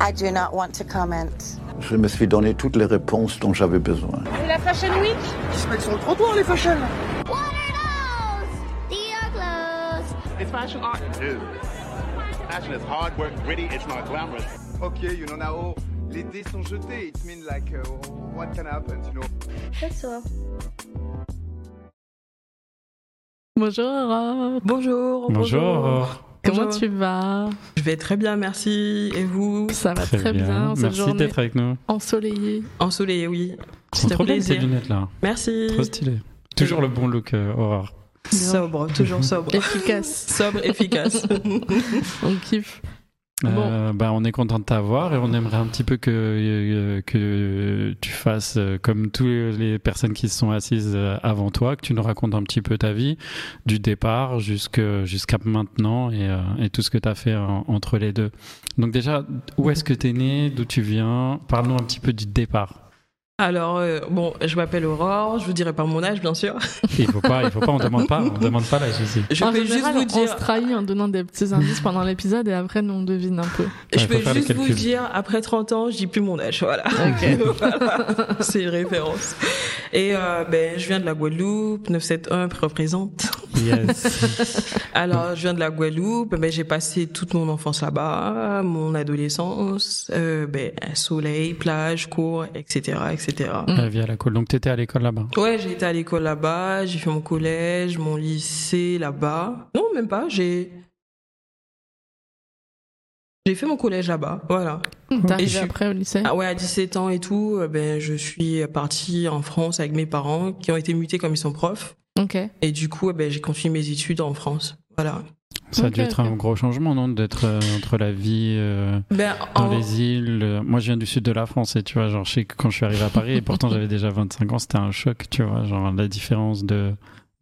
I do not want to comment. Je me suis donné toutes les réponses dont j'avais besoin. C'est la Fashion Week? Ils se mettent sur le trottoir, les fashion What are those? These are clothes. It's fashion art. Dude. Fashion is hard work, gritty, it's not glamorous. Okay, you know now, les dés sont jetés. It means like, uh, what can happen, you know? That's all. Bonjour Aurore. Bonjour. Bonjour. Comment Bonjour. tu vas? Je vais très bien, merci. Et vous? Ça va très, bien. cette Merci journée d'être avec nous. ensollée. Ensoleillé, oui. C'est C'était trop bien ces plaisir. lunettes là. Merci. Trop stylé. Toujours le bon look, euh, Aurore. Sobre, toujours sobre. Efficace. sobre, efficace. On kiffe. Euh, bah, on est content de t'avoir et on aimerait un petit peu que, euh, que tu fasses euh, comme toutes les personnes qui se sont assises avant toi, que tu nous racontes un petit peu ta vie, du départ jusqu'à maintenant et, et tout ce que tu as fait en- entre les deux. Donc déjà, où est-ce que tu es né, d'où tu viens? Parle-nous un petit peu du départ. Alors, euh, bon, je m'appelle Aurore, je vous dirai pas mon âge, bien sûr. Il faut pas, il faut pas, on demande pas, on demande pas l'âge ici. Je en peux général, juste vous on dire. se trahit en donnant des petits indices pendant l'épisode et après, nous, on devine un peu. Je Ouais, peux juste vous dire, après 30 ans, je dis plus mon âge, voilà. Voilà. C'est une référence. Et euh, ben, je viens de la Guadeloupe, 971 représente. Yes. Alors, je viens de la Guadeloupe, ben, j'ai passé toute mon enfance là-bas, mon adolescence, euh, ben, soleil, plage, cours, etc., etc. La vie à la cool. Donc t'étais à l'école là-bas. Ouais, j'ai été à l'école là-bas, j'ai fait mon collège, mon lycée là-bas. Non, même pas, j'ai... J'ai fait mon collège là-bas, voilà. T'es Et je arrivé suis- après au lycée? Ah ouais, à 17 ans et tout, euh, ben, je suis partie en France avec mes parents qui ont été mutés comme ils sont profs. Ok. Et du coup, eh ben, j'ai continué mes études en France. Voilà. Ça a dû être un gros changement, non D'être euh, entre la vie euh, Ben, dans en- les îles. euh, Moi, je viens du sud de la France et tu vois, genre, je sais que quand je suis arrivé à Paris, et pourtant j'avais déjà 25 ans, c'était un choc, tu vois, genre la différence de,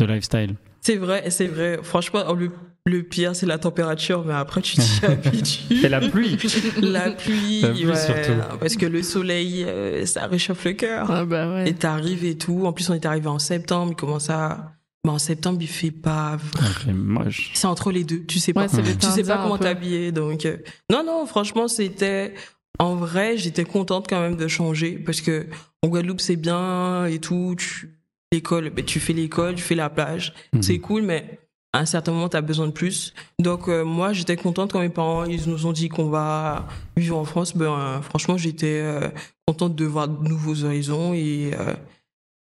de lifestyle. C'est vrai, c'est vrai. Franchement, oh, le, le pire, c'est la température, mais après, tu t'y habitues. Et la pluie La pluie, La pluie, ouais, surtout. parce que le soleil, euh, ça réchauffe le cœur. Ah bah ouais. Et t'arrives et tout. En plus, on est arrivé en septembre, il commence à... En septembre, il fait pas... C'est moche. C'est entre les deux, tu sais pas. Ouais, tu sais pas comment t'habiller, donc... euh, Non, non, franchement, c'était... En vrai, j'étais contente quand même de changer, parce que en Guadeloupe, c'est bien et tout. Tu... L'école, ben, tu fais l'école, tu fais la plage. Mhm. C'est cool, mais à un certain moment, tu as besoin de plus. Donc, euh, moi, j'étais contente quand mes parents ils nous ont dit qu'on va vivre en France. Ben, euh, franchement, j'étais euh, contente de voir de nouveaux horizons et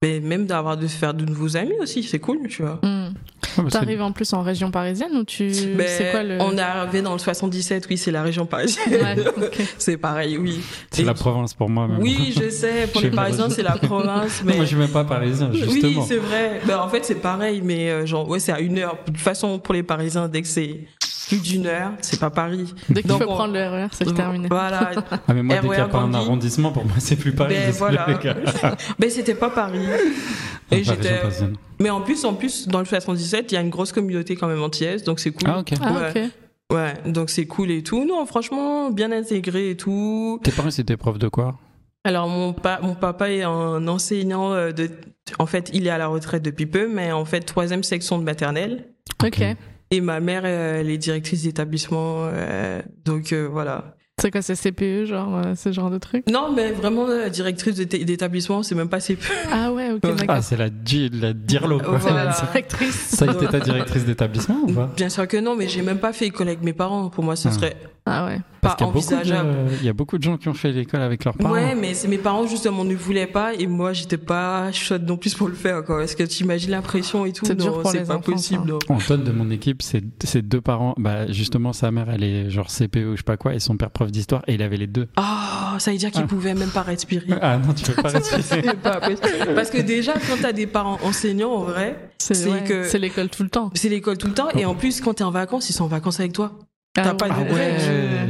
ben, même d'avoir de faire de nouveaux amis aussi. C'est cool, tu vois. Bah, c'est- T'arrives en plus en région parisienne ou tu. Ben, c'est quoi le. On est arrivé dans le 77, oui, c'est la région parisienne. Ouais, ok. c'est pareil, oui. C'est la province pour moi, même. Oui, je sais, pour les Parisiens, c'est la province. Non, Mais... Moi, je suis même pas parisien, justement. Oui, c'est vrai. Ben, en fait, c'est pareil, mais euh, genre, ouais, c'est à une heure. De toute façon, pour les Parisiens, dès que c'est plus d'une heure, c'est pas Paris. Dès qu'il faut on- prendre le RER, c'est terminé. Voilà. ah, mais moi, dès qu'il n'y a pas un arrondissement, pour moi, c'est plus Paris. Ben, voilà. gars. ben, c'était pas Paris. Et j'étais. parisienne. Mais en plus, en plus, dans le 77, il y a une grosse communauté quand même antillaise, donc c'est cool. Ah, ok. Ah, Ouais. ok. Ouais, donc c'est cool et tout. Non, franchement, bien intégré et tout. Tes parents, c'était prof de quoi? Alors mon, pa- mon papa est un enseignant euh, de... En fait, il est à la retraite depuis peu, mais en fait, troisième section de maternelle. Ok. Et ma mère, euh, elle est directrice d'établissement. euh, donc euh, voilà. C'est quoi, c'est CPE, genre, euh, ce genre de truc? Non, mais vraiment, euh, directrice d'éta- d'établissement, c'est même pas peu. Ah ouais, ok, Ah, d'accord. c'est la, di- la dirlo, quoi. Voilà. La directrice. Ça a été ta directrice d'établissement ou pas? Bien sûr que non, mais j'ai même pas fait école avec mes parents. Pour moi, ce Ah. serait Ah ouais. Parce qu'il y y a beaucoup de gens qui ont fait l'école avec leurs parents. Ouais, mais c'est mes parents justement ne voulaient pas et moi j'étais pas chaude non plus pour le faire quoi. Parce que tu imagines la pression et tout, C'est dur non, pour c'est les pas enfants, possible. non. Antoine de mon équipe, ses deux parents. Bah justement, sa mère, elle est genre CPE ou je sais pas quoi, et son père prof d'histoire, et il avait les deux. Ah, ça veut dire qu'ils Ah. pouvaient même pas respirer. Ah non, tu peux pas respirer. Pas. Parce que déjà, quand t'as des parents enseignants, en vrai, C'est ouais, que- c'est l'école tout le temps. c'est l'école tout le temps. Et en plus, quand t'es en vacances, ils sont en vacances avec toi. Ah T'as pas de Ah break.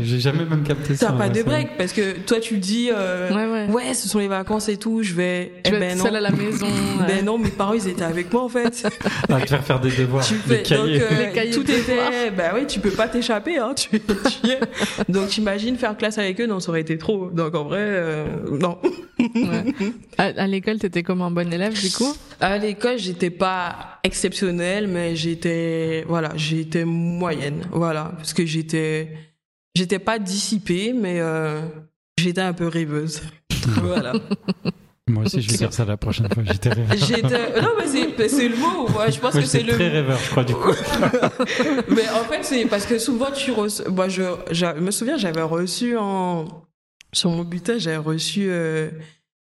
j'ai jamais même capté ça. T'as pas de break. Parce que toi, tu dis, euh, Ouais, ouais. ouais, ce sont les vacances et tout, je vais. Tu eh ben être non. seule à la maison. Ben non, mes parents, ils étaient avec moi en fait. Ah, te faire faire des devoirs, tu des fais, cahiers. donc, euh, Les cahiers tout de était, bah oui, tu peux pas t'échapper, hein, tu, tu es. Donc t'imagines faire classe avec eux, non, ça aurait été trop. Donc en vrai, euh, non. Ouais. À, à l'école, t'étais comme un bon élève, du coup? À l'école, j'étais pas exceptionnelle, mais j'étais, voilà, j'étais moyenne, voilà, parce que j'étais, j'étais pas dissipée, mais euh, j'étais un peu rêveuse. voilà. Moi aussi, je vais dire ça la prochaine fois. J'étais rêveur. J'étais. Non, mais c'est, c'est le mot. je pense Moi, que c'est j'étais le. très rêveur, je crois, du coup. Mais en fait, c'est parce que souvent tu reçois. Moi, je, je me souviens, j'avais reçu en sur mon butin, j'avais reçu. Euh,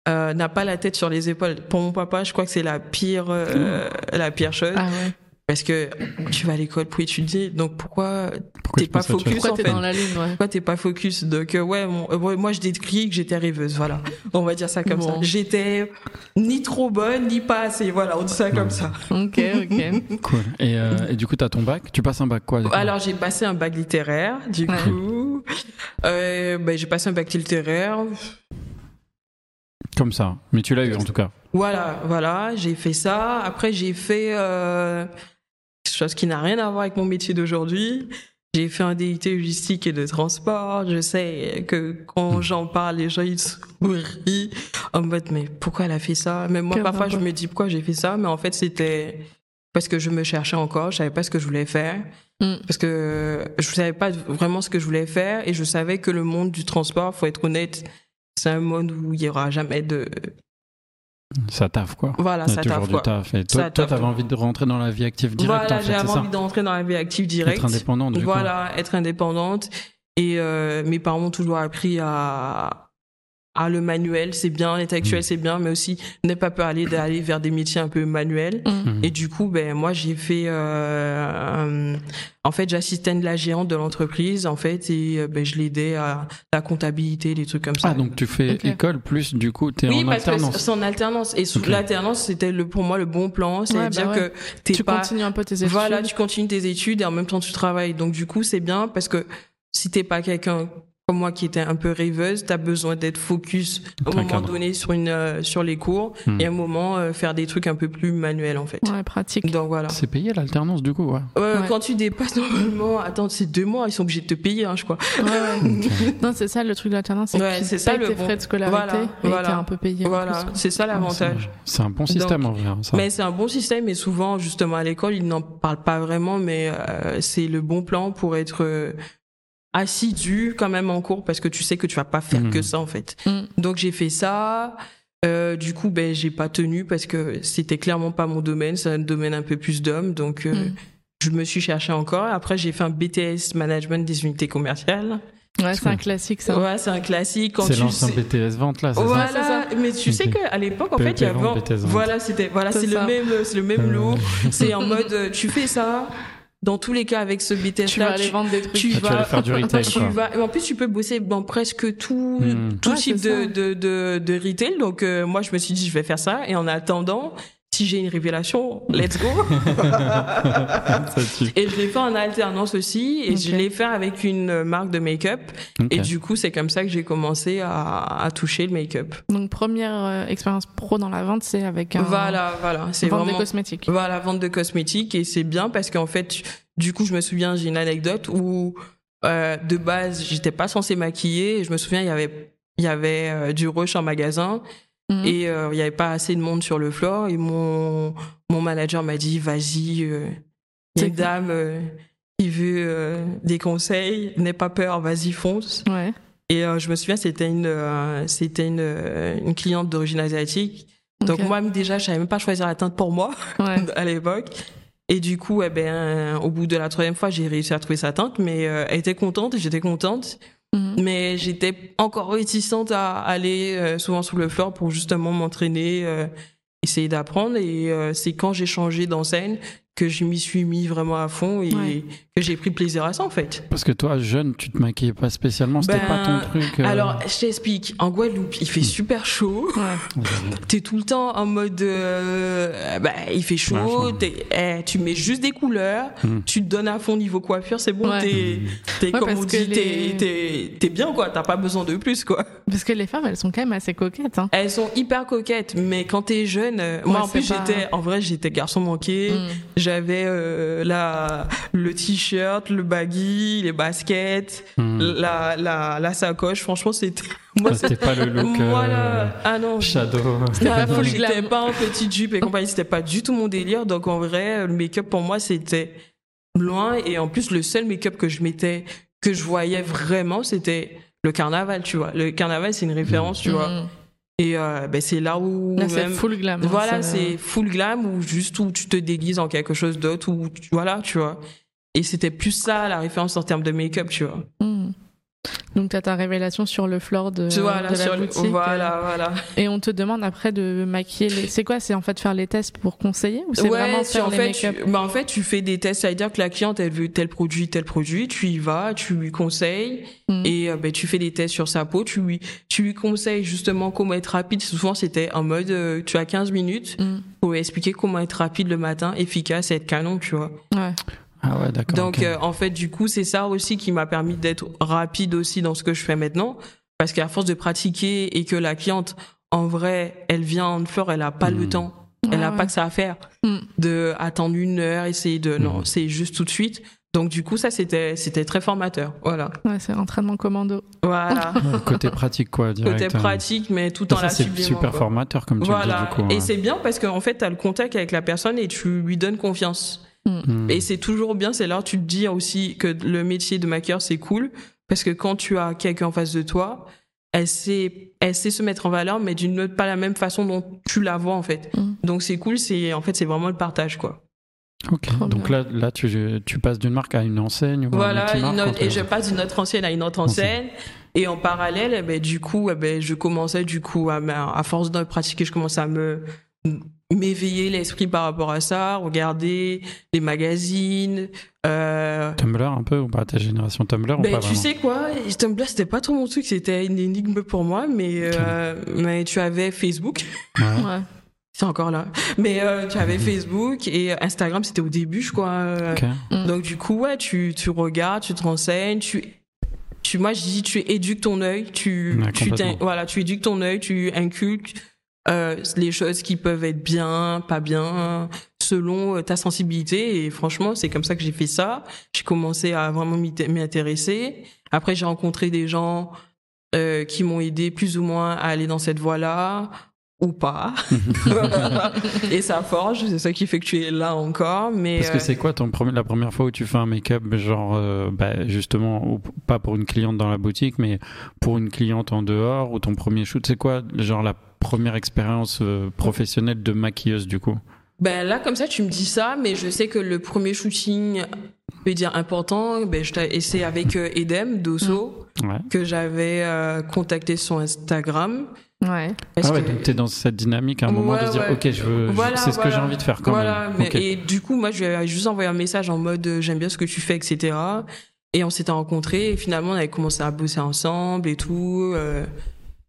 euh, n'a pas la tête sur les épaules. Pour mon papa, je crois que c'est la pire, euh, la pire chose. Ah ouais. Parce que tu vas à l'école pour étudier, donc pourquoi Pourquoi t'es pas focus Pourquoi en t'es fait dans la lune, ouais. Pourquoi t'es pas focus Donc euh, ouais, mon- euh, moi je décris que j'étais rêveuse, voilà. On va dire ça comme ça. J'étais ni trop bonne, ni pas assez, voilà, on dit ça comme ça. Ok, ok. Cool. Et, euh, et du coup, t'as ton bac? Tu passes un bac quoi Alors j'ai passé un bac littéraire, du Ouais. coup. Euh, ben, j'ai passé un bac littéraire. Comme ça. Mais tu l'as eu en tout cas. Voilà, voilà, j'ai fait ça. Après j'ai fait euh, chose qui n'a rien à voir avec mon métier d'aujourd'hui. J'ai fait un DIT logistique et de transport. Je sais que quand j'en parle, les gens ils sourient en mode mais pourquoi elle a fait ça? Même moi parfois je me dis pourquoi j'ai fait ça, mais en fait c'était parce que je me cherchais encore, je savais pas ce que je voulais faire. Mm. Parce que je savais pas vraiment ce que je voulais faire et je savais que le monde du transport, faut être honnête, c'est un monde où il y aura jamais de Ça taffe quoi. voilà, ça toujours taffe du quoi. taf. Et toi, t'avais envie de rentrer dans la vie active directe Voilà, en fait, j'avais envie d'entrer dans la vie active directe. Être indépendante du coup. Voilà, être indépendante. Et euh, mes parents m'ont toujours appris à, à le manuel, c'est bien, l'intellectuel, Mm. c'est bien, mais aussi n'aie pas peur d'aller d'aller vers des métiers un peu manuels. Mhm. Et du coup, ben moi j'ai fait, euh, en fait, j'assistais de la gérante de l'entreprise, en fait, et euh, ben je l'aidais à la comptabilité, des trucs comme ça. Ah, donc tu fais école plus du coup, t'es oui, en parce que alternance. c'est en alternance. Et sous l'alternance, c'était le, pour moi le bon plan. C'est-à-dire bah ouais. que t'es Tu pas, continues un peu tes études. Voilà, tu continues tes études et en même temps tu travailles. Donc du coup, c'est bien parce que si t'es pas quelqu'un comme moi qui était un peu rêveuse, t'as besoin d'être focus au moment cadre. donné sur une euh, sur les cours Hmm. et à un moment euh, faire des trucs un peu plus manuels en fait. Ouais, pratique. Donc voilà. C'est payé l'alternance du coup, ouais. Euh, Ouais. Quand tu dépasses normalement, attends, c'est deux mois, ils sont obligés de te payer, hein, je crois. Ouais, ouais. Non, c'est ça le truc de l'alternance, c'est Ouais, que c'est tu ça, le tes bon- frais de scolarité Voilà, et voilà. t'es un peu payé. Voilà, c'est ça l'avantage. C'est un bon système Donc, en vrai. hein, ça. Mais c'est un bon système et souvent, justement, à l'école, ils n'en parlent pas vraiment, mais euh, c'est le bon plan pour être euh, assidu quand même en cours parce que tu sais que tu vas pas faire que ça, en fait. Mm. Donc, j'ai fait ça. Euh, du coup, ben, j'ai pas tenu parce que c'était clairement pas mon domaine. C'est un domaine un peu plus d'hommes. Donc, euh, Mm. je me suis cherché encore. Après, j'ai fait un BTS Management des unités commerciales. Ouais, c'est un classique, ça. Ouais, c'est un classique. Quand C'est tu l'ancien sais- BTS vente là, c'est ça voilà, mais tu sais qu'à l'époque, en fait, il y vente, avait, voilà, c'était, voilà, C'est c'est le même, c'est le même Euh, lot. C'est en mode, tu fais ça. Dans tous les cas, avec ce BTS Tu vas aller tu, vendre des trucs. tu Ah, tu vas faire du retail, tu vas, en plus, tu peux bosser dans presque tout, Hmm. tout Ouais, type de, de, de, de retail. Donc, euh, moi, je me suis dit, je vais faire ça. Et en attendant, si j'ai une révélation, let's go. et je l'ai fait en alternance aussi. Et je l'ai fait avec une marque de make-up. Et du coup, c'est comme ça que j'ai commencé à, à toucher le make-up. Donc, première euh, expérience pro dans la vente, c'est avec un. Voilà, voilà. C'est vente vraiment de cosmétiques. Voilà, vente de cosmétiques et c'est bien parce qu'en fait, du coup, je me souviens, j'ai une anecdote où euh, de base, j'étais pas censée maquiller. Et je me souviens, il y avait, il y avait euh, du rush en magasin Mhm. et euh, il y avait pas assez de monde sur le floor. Et mon mon manager m'a dit, vas-y, euh, il y a C'est une dame euh, qui veut euh, des conseils, n'aie pas peur, vas-y fonce. Ouais. Et euh, je me souviens, c'était une, euh, c'était une, euh, une cliente d'origine asiatique. Donc Ok. moi déjà, je savais même pas choisir la teinte pour moi Ouais. à l'époque. Et du coup, eh ben, au bout de la troisième fois, j'ai réussi à trouver sa teinte, mais euh, elle était contente et j'étais contente. Mhm. Mais j'étais encore réticente à aller euh, souvent sur le floor pour justement m'entraîner, euh, essayer d'apprendre. Et euh, c'est quand j'ai changé d'enseigne que je m'y suis mis vraiment à fond et Ouais. Que j'ai pris plaisir à ça en fait. Parce que toi, jeune, tu te maquillais pas spécialement, c'était Ben, pas ton truc. euh, Alors, je t'explique. En Guadeloupe, il fait super chaud. Ouais. T'es tout le temps en mode, euh, bah, il fait chaud. T'es- eh, tu mets juste des couleurs. Hmm. Tu te donnes à fond niveau coiffure, c'est bon. Ouais. T'es, Ouais, comme on dit, t'es, les- t'es, bien quoi. T'as pas besoin de plus quoi. Parce que les femmes, elles sont quand même assez coquettes. Hein. Elles sont hyper coquettes, mais quand t'es jeune, euh, moi Ouais, en plus pas- j'étais, en vrai j'étais garçon manqué. Mm. J'avais euh, la, le t-shirt, le baggy, les baskets, hmm. la, la, la sacoche. Franchement, c'était. Moi, Ah, c'était pas le look euh. Ah non. shadow. Ah, pas glam. pas en petite jupe et compagnie, c'était pas du tout mon délire. Donc en vrai, le make-up pour moi c'était loin et en plus le seul make-up que je mettais que je voyais vraiment, c'était le carnaval, tu vois. Le carnaval, c'est une référence, tu vois. Mm. Et euh, ben, c'est là où. Là, c'est même- full glam. hein, Voilà, c'est full glam ou juste où tu te déguises en quelque chose d'autre ou voilà, tu vois. Et c'était plus ça la référence en termes de make-up, tu vois. Mm. Donc, tu as ta révélation sur le floor de, la sur boutique. euh, Voilà, voilà. Et on te demande après de maquiller les. C'est quoi C'est en fait faire les tests pour conseiller ou c'est Ouais, vraiment faire en les fait, make-up tu, bah, en fait, tu fais des tests, c'est-à-dire que la cliente, elle veut tel produit, tel produit, tu y vas, tu lui conseilles Mm. et euh, ben, tu fais des tests sur sa peau, tu lui, tu lui conseilles justement comment être rapide. Souvent, c'était en mode, euh, tu as 15 minutes Mm. pour lui expliquer comment être rapide le matin, efficace et être canon, tu vois. Ouais. Ah ouais, d'accord. Donc, euh, en fait, du coup, c'est ça aussi qui m'a permis d'être rapide aussi dans ce que je fais maintenant. Parce qu'à force de pratiquer et que la cliente, en vrai, elle vient en fleur, elle a pas le Mm. temps. Elle ouais. pas que ça à faire. Mm. De attendre une heure, essayer de, non, Mm. c'est juste tout de suite. Donc, du coup, ça, c'était, c'était très formateur. Voilà. Ouais, c'est entraînement commando. Voilà. Ouais, côté pratique, quoi, direct. Côté hein. pratique, mais tout en Ça, la c'est super quoi. formateur, comme tu le Voilà. dis, du coup. et hein. c'est bien parce qu'en fait, tu as le contact avec la personne et tu lui donnes confiance. Hmm. Et c'est toujours bien, c'est là où tu te dis aussi que le métier de maquilleur, c'est cool, parce que quand tu as quelqu'un en face de toi, elle sait, elle sait se mettre en valeur, mais d'une autre, pas la même façon dont tu la vois, en fait. Mm. Donc c'est cool, c'est, en fait, c'est vraiment le partage, quoi. Ok, Trop donc bien. là, là tu, tu passes d'une marque à une enseigne ou Voilà, autre- et je passe d'une autre ancienne à une autre ancienne. Et en parallèle, eh ben, du coup, eh ben, je commençais, du coup, à, à force de pratiquer, je commençais à me, m'éveiller l'esprit par rapport à ça, regarder les magazines, euh, Tumblr un peu ou pas ta génération Tumblr ou Ben, pas tu vraiment sais quoi, Tumblr c'était pas trop mon truc, c'était une énigme pour moi, mais euh, mais tu avais Facebook, Ouais. Ouais. c'est encore là, mais euh, tu avais Facebook et Instagram c'était au début je crois. euh, Ok. Mm. Donc du coup ouais, tu tu regardes, tu te renseignes, tu tu moi je dis tu éduques ton œil, tu Ouais, tu voilà, tu éduques ton œil, tu inculques euh, les choses qui peuvent être bien, pas bien, selon euh, ta sensibilité. Et franchement, c'est comme ça que j'ai fait ça. J'ai commencé à vraiment m'y intéresser. Après, j'ai rencontré des gens euh, qui m'ont aidé plus ou moins à aller dans cette voie-là ou pas. et ça forge, c'est ça qui fait que tu es là encore. Mais Parce que c'est quoi ton premier, la première fois où tu fais un make-up, genre, euh, bah, justement, ou- pas pour une cliente dans la boutique, mais pour une cliente en dehors, ou ton premier shoot, c'est quoi, genre, la première expérience euh, professionnelle de maquilleuse, du coup Ben là, comme ça, tu me dis ça, mais je sais que le premier shooting, je vais dire important, ben je t'ai- et c'est avec euh, Edem Dosso Ouais. que j'avais euh, contacté sur Instagram. Ouais. Ah ouais, que- donc t'es dans cette dynamique à un moment Ouais, de se dire, ouais. ok, je veux, Voilà, c'est ce que j'ai envie de faire quand voilà, même. mais et du coup, moi, je lui ai juste envoyé un message en mode j'aime bien ce que tu fais, etc. Et on s'était rencontrés et finalement, on avait commencé à bosser ensemble et tout. euh,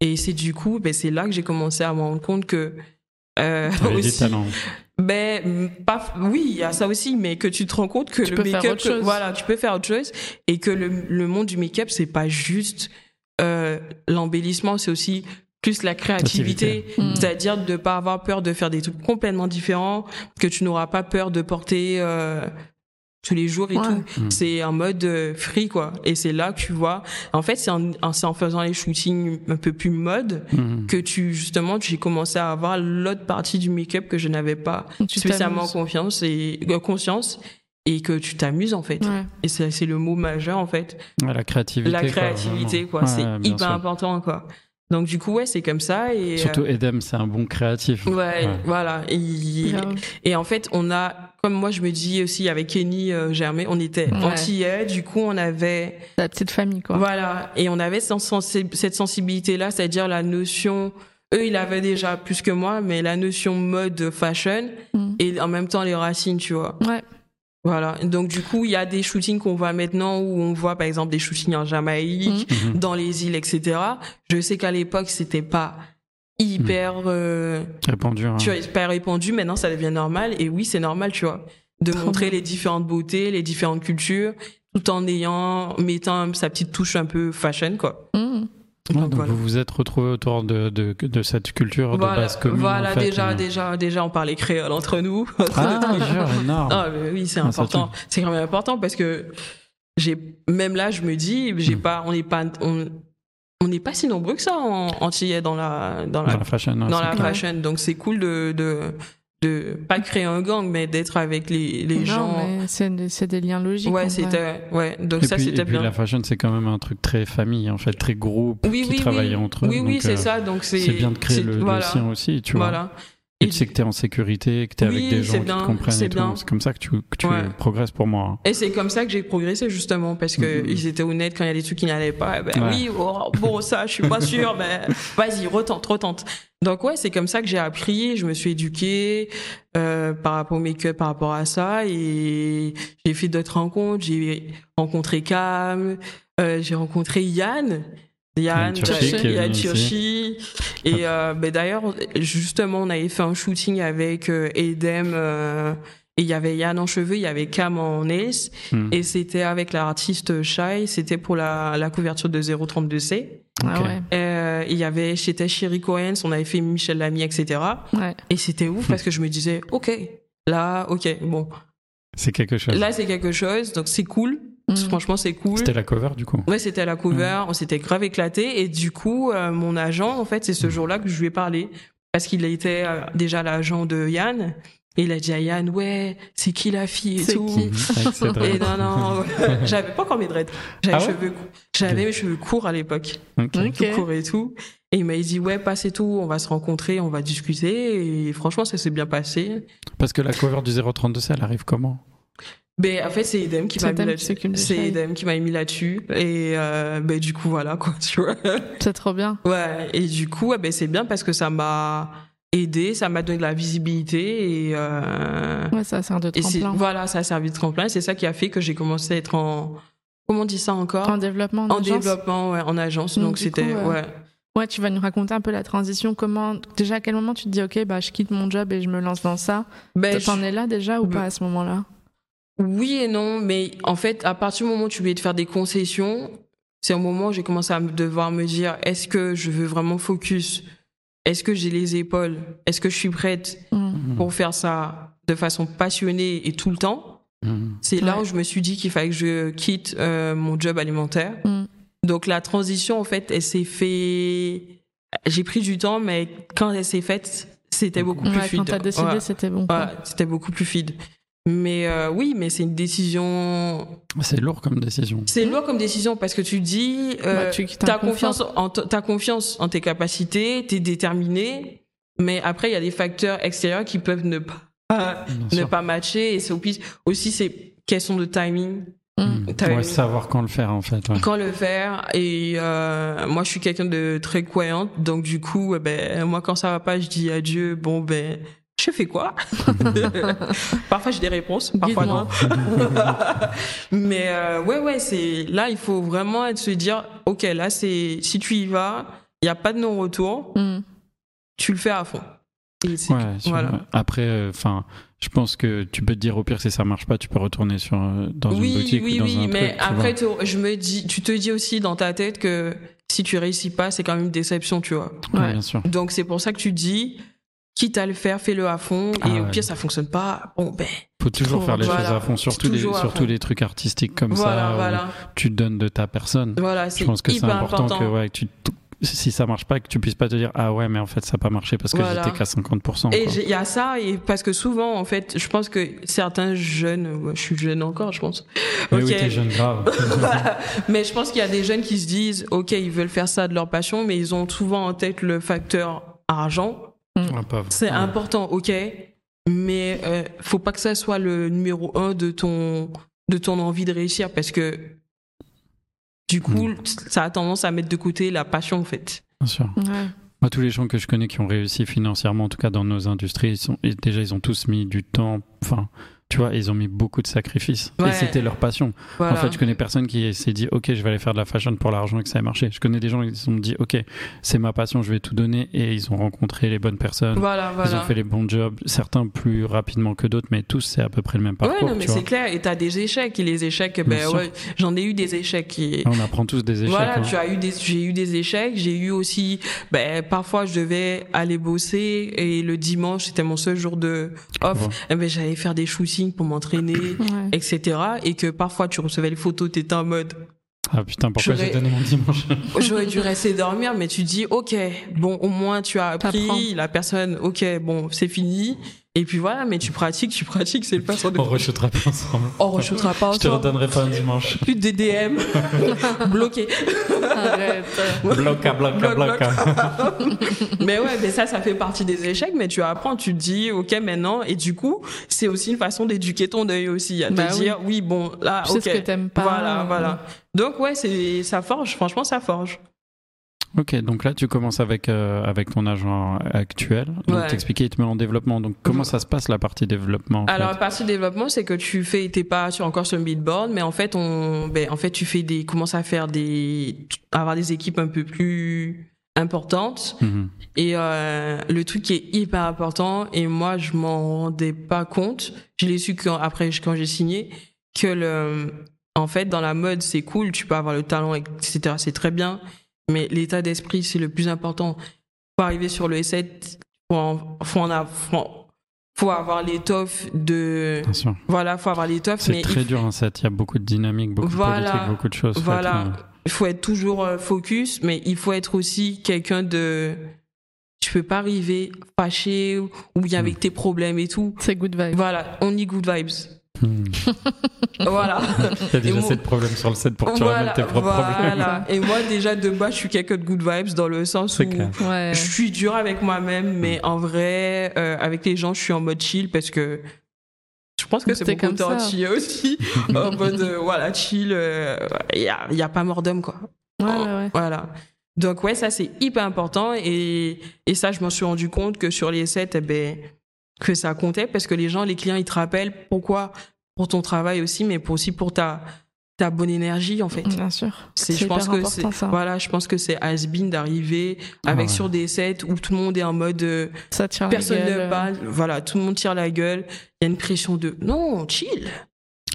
et c'est du coup, ben, c'est là que j'ai commencé à me rendre compte que euh, aussi, talent. Ben, pas, oui, il y a ça aussi, mais que tu te rends compte que Tu le peux faire make-up, autre chose. que- voilà, tu peux faire autre chose et que le, le monde du make-up, c'est pas juste euh, l'embellissement, c'est aussi plus la créativité, Mm. c'est-à-dire de pas avoir peur de faire des trucs complètement différents, que tu n'auras pas peur de porter euh, tous les jours et Ouais. tout. Mm. C'est en mode euh, free, quoi. Et c'est là que tu vois. En fait, c'est en, en- c'est en faisant les shootings un peu plus mode Mhm. que tu justement j'ai commencé à avoir l'autre partie du make-up que je n'avais pas Tu spécialement confiance et euh, conscience et que tu t'amuses en fait Ouais. et c'est c'est le mot majeur en fait Ouais, la créativité. la créativité quoi Ouais, c'est hyper sûr. important quoi donc du coup ouais c'est comme ça et Surtout Edem, c'est un bon créatif. euh, ouais, Ouais. voilà et en fait on a comme moi je me dis aussi avec Kenny euh, Germain on était Ouais. antillais du coup on avait La petite famille, quoi. Voilà, et on avait cette sensi- cette sensibilité-là, c'est-à-dire la notion. Eux, ils l'avaient déjà plus que moi, mais la notion mode fashion Mm. et en même temps les racines, tu vois. Ouais. Voilà. Donc du coup, il y a des shootings qu'on voit maintenant où on voit par exemple des shootings en Jamaïque, Mhm. dans les îles, etc. Je sais qu'à l'époque, c'était pas hyper, euh, Répandu. hein. tu vois, hyper répandu. Maintenant, ça devient normal. Et oui, c'est normal, tu vois, de Trop montrer bien. les différentes beautés, les différentes cultures, tout en ayant, mettant sa petite touche un peu fashion, quoi. Mm. Ouais, Donc, donc voilà. vous vous êtes retrouvés autour de, de, de cette culture de Voilà, base commune. voilà en fait, déjà, euh. déjà, déjà, on parlait créole entre nous. Ah, jure, énorme. Ah, mais oui, c'est Ah, important. C'est quand même important parce que j'ai, même là, je me dis, j'ai Mm. pas, on n'est pas, on, on n'est pas si nombreux que ça en antillais dans la, dans la, Dans la fashion. ouais, dans la clair. fashion. Donc c'est cool de, de, de pas créer un gang, mais d'être avec les, les non, gens. c'est des, c'est des liens logiques. Ouais, c'était, ouais. Donc Et ça, c'était et puis bien. la fashion, c'est quand même un truc très famille, en fait, très groupe, Oui, qui oui, travaillent oui. entre eux. Oui, oui, donc, c'est euh, ça. Donc c'est. C'est bien de créer le, le voilà. sien aussi, tu vois. Voilà. Et Et tu sais que t'es en sécurité, que t'es Oui, avec des gens qui bien, te comprennent et tout. C'est comme ça que tu, que tu Ouais. progresses pour moi. hein. Et c'est comme ça que j'ai progressé justement parce que Mhm. ils étaient honnêtes quand il y a des trucs qui n'allaient pas. eh Ben Ouais. oui, oh, bon ça, je suis pas sûre, mais vas-y, retente, retente. Donc ouais, c'est comme ça que j'ai appris. Je me suis éduquée euh, par rapport au make-up, par rapport à ça, et j'ai fait d'autres rencontres. J'ai rencontré Cam, euh, j'ai rencontré Yann. Est Yann venu ici. Turchi. Et euh, ben d'ailleurs, justement, on avait fait un shooting avec euh, Edem. euh, et il y avait Yann en cheveux, il y avait Cam en ace. Hmm. Et c'était avec l'artiste Shai, c'était pour la, la couverture de 032C. Ah ouais. Euh, il y avait, j'étais Chéri Cohen, on avait fait Michel Lamy, etc. Ouais. Et c'était ouf parce que je me disais, ok, là, ok, bon, C'est quelque chose. là c'est quelque chose, donc c'est cool. Mhm. Franchement, c'est cool. C'était la cover, du coup. Ouais, c'était la cover, on s'était grave éclaté et du coup, euh, mon agent, en fait, c'est ce jour-là que je lui ai parlé parce qu'il était euh, déjà l'agent de Yann et il a dit à Yann, ouais, c'est qui la fille et C'est tout. qui. Et non, non, j'avais pas encore mes dreads. J'avais Ah ouais mes cheveux courts à l'époque. Tout court et tout. Et il m'a dit, ouais, passe et tout, on va se rencontrer, on va discuter. Et franchement, ça s'est bien passé. Parce que la cover du 032C, elle arrive comment? Mais en fait, c'est Edem qui m'a mis là-dessus. C'est ça. Edem qui m'a mis là-dessus. Et euh, ben, du coup, voilà, quoi, tu vois. C'est trop bien. Ouais, et du coup, ben, c'est bien parce que ça m'a aidé, ça m'a donné de la visibilité. Et, euh, Ouais, ça sert de tremplin. voilà, ça a servi de tremplin. C'est ça qui a fait que j'ai commencé à être en. Comment on dit ça encore? En développement, en, En agence. développement, ouais, en agence. Donc, c'était. euh, ouais. Ouais, tu vas nous raconter un peu la transition. Comment, déjà, à quel moment tu te dis, ok, bah, je quitte mon job et je me lance dans ça? Ben, T'en je- es là déjà ou Ben, pas à ce moment-là? Oui et non, mais en fait, à partir du moment où tu veux te faire des concessions, c'est un moment où j'ai commencé à me- devoir me dire est-ce que je veux vraiment focus? Est-ce que j'ai les épaules? Est-ce que je suis prête Mhm. pour faire ça de façon passionnée et tout le temps? Mhm. C'est là où je me suis dit qu'il fallait que je quitte euh, mon job alimentaire. Mhm. Donc la transition, en fait, elle s'est fait. J'ai pris du temps, mais quand elle s'est faite, c'était beaucoup plus Ouais, fluide. quand t'as décidé, Ouais. c'était bon. c'était beaucoup plus fluide. Mais euh, oui, mais c'est une décision C'est lourd comme décision. c'est lourd comme décision parce que tu dis, euh, Bah, tu un confiance en t'as confiance en tes capacités, t'es déterminé, mais après il y a des facteurs extérieurs qui peuvent ne pas Bien ne sûr. pas matcher et c'est aussi aussi c'est question de timing. T'as Ouais, savoir quand le faire, en fait. ouais. quand le faire et euh, moi je suis quelqu'un de très croyante donc du coup eh ben moi quand ça va pas je dis adieu bon ben je fais quoi? Parfois j'ai des réponses, parfois non. Mais euh, ouais, ouais, c'est là, il faut vraiment être se dire, ok, là, c'est si tu y vas, il y a pas de non-retour, Mhm. tu le fais à fond. Et c'est- Ouais, sur- voilà. Après, enfin, je pense que tu peux te dire au pire si ça marche pas, tu peux retourner sur euh, dans une oui, boutique oui, ou dans oui, un mais truc. après, tu- je me dis, tu te dis aussi dans ta tête que si tu réussis pas, c'est quand même une déception, tu vois. vois. Ouais, Ouais. bien sûr. Donc c'est pour ça que tu dis, quitte à le faire, fais-le à fond. Ah et au ouais. pire, ça fonctionne pas. Bon, ben Faut toujours faire les voilà. choses à fond, surtout les, surtout les trucs artistiques comme voilà, ça. voilà, tu te donnes de ta personne. voilà. Je pense que c'est important, important. que ouais, que tu t- si ça marche pas, que tu puisses pas te dire ah ouais mais en fait ça a pas marché parce que Voilà. j'étais qu'à 50%. Et il y a ça, et parce que souvent, en fait, je pense que certains jeunes, je suis jeune encore, je pense. Mais Ok. oui, t'es jeune grave. mais je pense qu'il y a des jeunes qui se disent, ok, ils veulent faire ça de leur passion, mais ils ont souvent en tête le facteur argent. Ouais, pauvre. C'est Ouais. important, ok, mais euh, faut pas que ça soit le numéro un de ton de ton envie de réussir, parce que du coup, Mm. ça a tendance à mettre de côté la passion, en fait. Bien sûr. Ouais. Moi, tous les gens que je connais qui ont réussi financièrement, en tout cas dans nos industries, ils sont, déjà ils ont tous mis du temps. Enfin, tu vois, ils ont mis beaucoup de sacrifices. Ouais. Et c'était leur passion. Voilà. En fait, je connais personne qui s'est dit, ok, je vais aller faire de la fashion pour l'argent et que ça ait marché. Je connais des gens qui se sont dit, ok, c'est ma passion, je vais tout donner, et ils ont rencontré les bonnes personnes. voilà, Ils ont fait les bons jobs, certains plus rapidement que d'autres, mais tous c'est à peu près le même Ouais, parcours. non, mais c'est clair. Et t'as des échecs. Et les échecs, ben ouais, j'en ai eu des échecs. Et... On apprend tous des échecs. Voilà, hein. tu as eu des, j'ai eu des échecs. J'ai eu aussi, ben, parfois je devais aller bosser et le dimanche c'était mon seul jour de off. Ouais. Eh ben, j'allais faire des pour m'entraîner, Ouais. etc. Et que parfois tu recevais les photos, t'étais en mode, Ah putain, pourquoi J'aurais- j'ai donné mon dimanche? j'aurais dû rester dormir, mais tu dis, ok, bon, au moins tu as appris, la personne, ok, bon, c'est fini. Et puis voilà, mais tu pratiques, tu pratiques, c'est le passant de. On reshootera pas ensemble. On reshootera pas Je te ensemble. redonnerai pas un dimanche. Plus de DDM. Bloqué. Arrête. Bloca, bloca, Bloc, bloca. mais ouais, mais ça, ça fait partie des échecs, mais tu apprends, tu te dis, ok, maintenant, et du coup, c'est aussi une façon d'éduquer ton œil aussi, à te Bah oui. dire, oui, bon, là, Tu ok. ce que t'aimes pas. Voilà, voilà. Donc ouais, c'est, ça forge, franchement, ça forge. Ok, donc là tu commences avec, euh, avec ton agent actuel. Donc Ouais. t'expliquais, il te met en développement. Donc comment ça se passe la partie développement en Alors, fait la partie développement, c'est que tu fais, t'es pas sur, encore sur le billboard, mais en fait, on, ben, en fait, tu fais des, commences à faire des, avoir des équipes un peu plus importantes. Mhm. Et euh, le truc qui est hyper important, et moi je m'en rendais pas compte, je l'ai su quand, après quand j'ai signé, que le, en fait dans la mode c'est cool, tu peux avoir le talent, etc. C'est très bien, mais l'état d'esprit c'est le plus important. Pour arriver sur le S7, faut en, faut en avoir, faut, faut avoir l'étoffe de, Bien sûr. voilà, faut avoir l'étoffe, C'est très il, dur un set, il y a beaucoup de dynamique, beaucoup Voilà. de politique, beaucoup de choses. Voilà. euh, il faut être toujours euh, focus, mais il faut être aussi quelqu'un de. Tu peux pas arriver fâché ou bien avec tes problèmes et tout. C'est good vibe. Voilà, on y good vibes. Hmm. Voilà. Il y a déjà Et assez moi- de problèmes sur le set pour que tu voilà, ramènes tes propres problèmes. Et moi, déjà, de base, je suis quelqu'un de good vibes dans le sens où clair. Ouais. je suis dur avec moi-même, mais en vrai, euh, avec les gens, je suis en mode chill parce que je pense que c'est côté ça. entier aussi. en mode, euh, voilà, chill. Il y, a, y a pas mort d'homme, quoi. Ouais, ouais, ouais. Voilà. Donc ouais, ça c'est hyper important et, et ça je m'en suis rendu compte que sur les sets, eh ben, que ça comptait parce que les gens, les clients, ils te rappellent pourquoi pour ton travail aussi, mais pour, aussi pour ta ta bonne énergie en fait. Bien sûr. C'est, je pense que c'est, important, ça. voilà, je pense que c'est has-been d'arriver avec ouais. sur des sets où tout le monde est en mode euh, Ça tire personne la gueule. ne parle, voilà, tout le monde tire la gueule, il y a une pression de non, chill.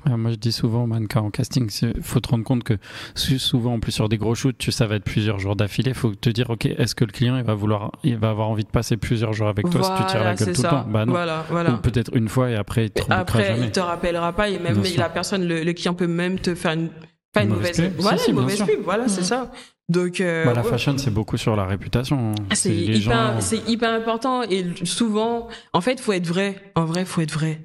Ah, moi, je dis souvent aux mannequins en casting, il faut te rendre compte que sou- souvent, en plus sur des gros shoots, tu, ça va être plusieurs jours d'affilée. Il faut te dire, ok, est-ce que le client il va vouloir, il va avoir envie de passer plusieurs jours avec toi si tu tires la gueule c'est tout le temps? Bah non. Voilà, Ou voilà. peut-être une fois et après il te Après, jamais. il te rappellera pas et même mais la personne, le, le client peut même te faire une pas une, Une mauvaise, pub. voilà Si, si, une bien mauvaise sûr. pub, voilà c'est ça. Donc euh, Bah, la ouais. fashion, c'est beaucoup sur la réputation. c'est les hyper, gens. c'est hyper important et souvent, en fait, faut être vrai. En vrai, faut être vrai.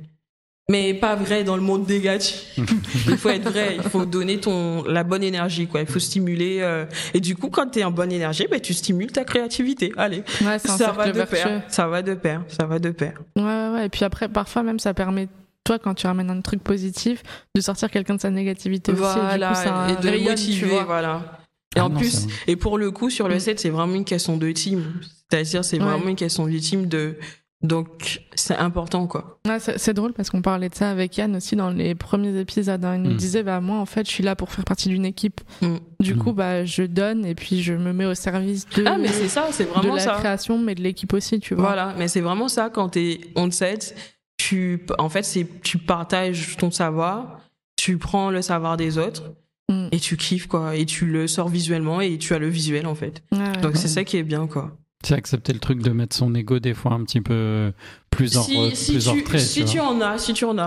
Mais pas vrai dans le monde négatif. il faut être vrai. Il faut donner ton la bonne énergie, quoi. Il faut stimuler. euh, Et du coup, quand t'es en bonne énergie, ben tu stimules ta créativité. Allez, Ouais, ça va de vertueux. pair. Ça va de pair. Ça va de pair. Ouais, ouais, ouais. Et puis après, parfois même, ça permet, toi, quand tu ramènes un truc positif, de sortir quelqu'un de sa négativité aussi. Et du Voilà, coup, ça et de rayonne, tu motiver, vois. voilà. Et Ah en non, plus, et pour le coup, sur le Mm. set, c'est vraiment une question de team. C'est-à-dire, c'est Ouais. vraiment une question de team de. Donc, c'est important, quoi. Ouais, c'est drôle parce qu'on parlait de ça avec Yann aussi dans les premiers épisodes. hein. Il nous Mm. disait, bah, moi, en fait, je suis là pour faire partie d'une équipe. Mm. Du Mm. coup, bah, je donne et puis je me mets au service de, Ah, mais c'est ça, c'est de vraiment la ça. création, mais de l'équipe aussi, tu vois. Voilà, mais c'est vraiment ça quand t'es on set, tu en fait c'est tu partages ton savoir, tu prends le savoir des autres Mm. et tu kiffes quoi et tu le sors visuellement et tu as le visuel en fait. Ouais. Donc c'est ça qui est bien quoi. C'est accepter le truc de mettre son ego des fois un petit peu plus en, re- Si, si plus en tu retrait. si tu tu en as, si tu en as.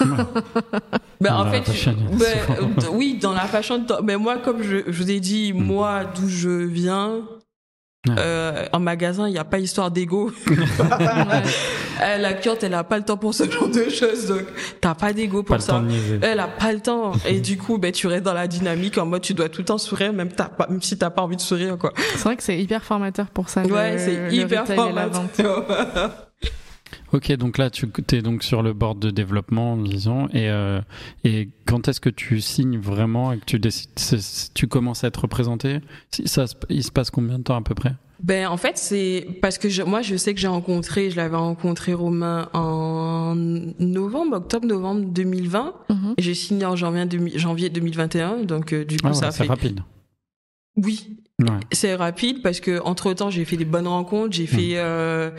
Ouais. Ben, en fait, tu- fashion, ben, souvent. euh, oui, dans la fashion, mais moi, comme je, je vous ai dit, Mm. moi, d'où je viens, Ouais. euh, en magasin, il n'y a pas histoire d'ego. Euh, la cliente, elle a pas le temps pour ce genre de choses, donc t'as pas d'ego pour Pas ça. Elle a pas le temps. Et du coup, ben, tu restes dans la dynamique en mode tu dois tout le temps sourire, même, t'as pas, même si t'as pas envie de sourire, quoi. C'est vrai que c'est hyper formateur pour ça. Ouais, c'est hyper formateur. Ok, donc là, tu es donc sur le board de développement, disons, et, euh, et quand est-ce que tu signes vraiment et que tu décides, c'est- tu commences à être représenté? Ça, Il se passe combien de temps à peu près? Ben, en fait, c'est parce que je, moi, je sais que j'ai rencontré, je l'avais rencontré Romain en novembre, octobre-novembre 2020. Mhm. Et j'ai signé en janvier, demi- janvier 2021. Donc, euh, du coup, Ah ouais, ça C'est fait. rapide. Oui, Ouais. c'est rapide parce que entre temps j'ai fait des bonnes rencontres j'ai fait euh,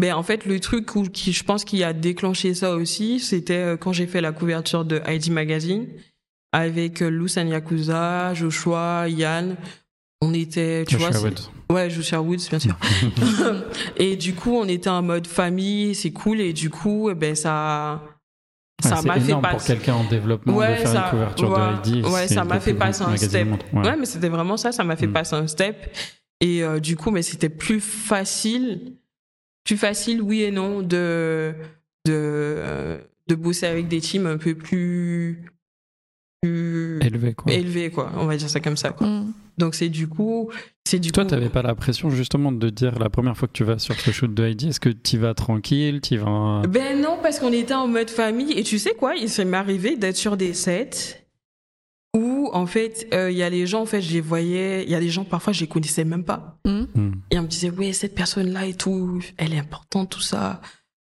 ben en fait le truc où, qui je pense qui a déclenché ça aussi c'était euh, quand j'ai fait la couverture de ID Magazine avec euh, Lou Yakuza Joshua Yann on était tu vois Joshua Woods. ouais Joshua Woods bien sûr et du coup on était en mode famille c'est cool et du coup eh ben ça ça Ouais, m'a fait énorme pour passer quelqu'un en développement de Ouais, faire ça- une couverture ouais, de ID. ouais, ça m'a fait passer un step. Ouais, mais c'était vraiment ça, ça m'a fait Mm. passer un step. Et euh, du coup, mais c'était plus facile. Plus facile, oui et non, de de euh, de bosser avec des teams un peu plus plus Élevé, quoi. élevés, quoi. On va dire ça comme ça. Quoi. Mm. Donc c'est du coup, c'est du Toi, coup. t'avais pas la pression justement de dire la première fois que tu vas sur ce shoot de Heidi, est-ce que tu vas tranquille, tu vas... Ben non, parce qu'on était en mode famille. Et tu sais quoi, il s'est m'arrivé d'être sur des sets où, en fait, euh, il y a les gens, en fait, je les voyais, il y a des gens, parfois, je les connaissais même pas. Mm. Hmm. Et on me disait, ouais, cette personne-là et tout, elle est importante, tout ça.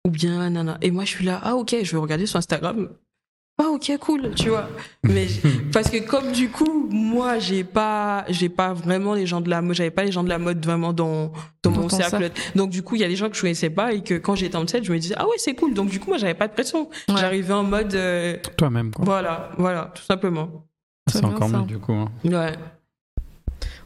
Ou bien, nana. Et moi, je suis là, ah, ok, je vais regarder sur Instagram. Ah, ok, cool, tu vois. Mais, parce que comme du coup, moi, j'ai pas, j'ai pas vraiment les gens de la mode, j'avais pas les gens de la mode vraiment dans, dans Dans mon cercle. Donc, du coup, il y a des gens que je connaissais pas et que quand j'étais en set, je me disais, ah ouais, c'est cool. Donc, du coup, moi, j'avais pas de pression. Ouais. J'arrivais en mode, euh, Toi-même, quoi. voilà, voilà, tout simplement. C'est encore mieux du coup. hein. Ouais.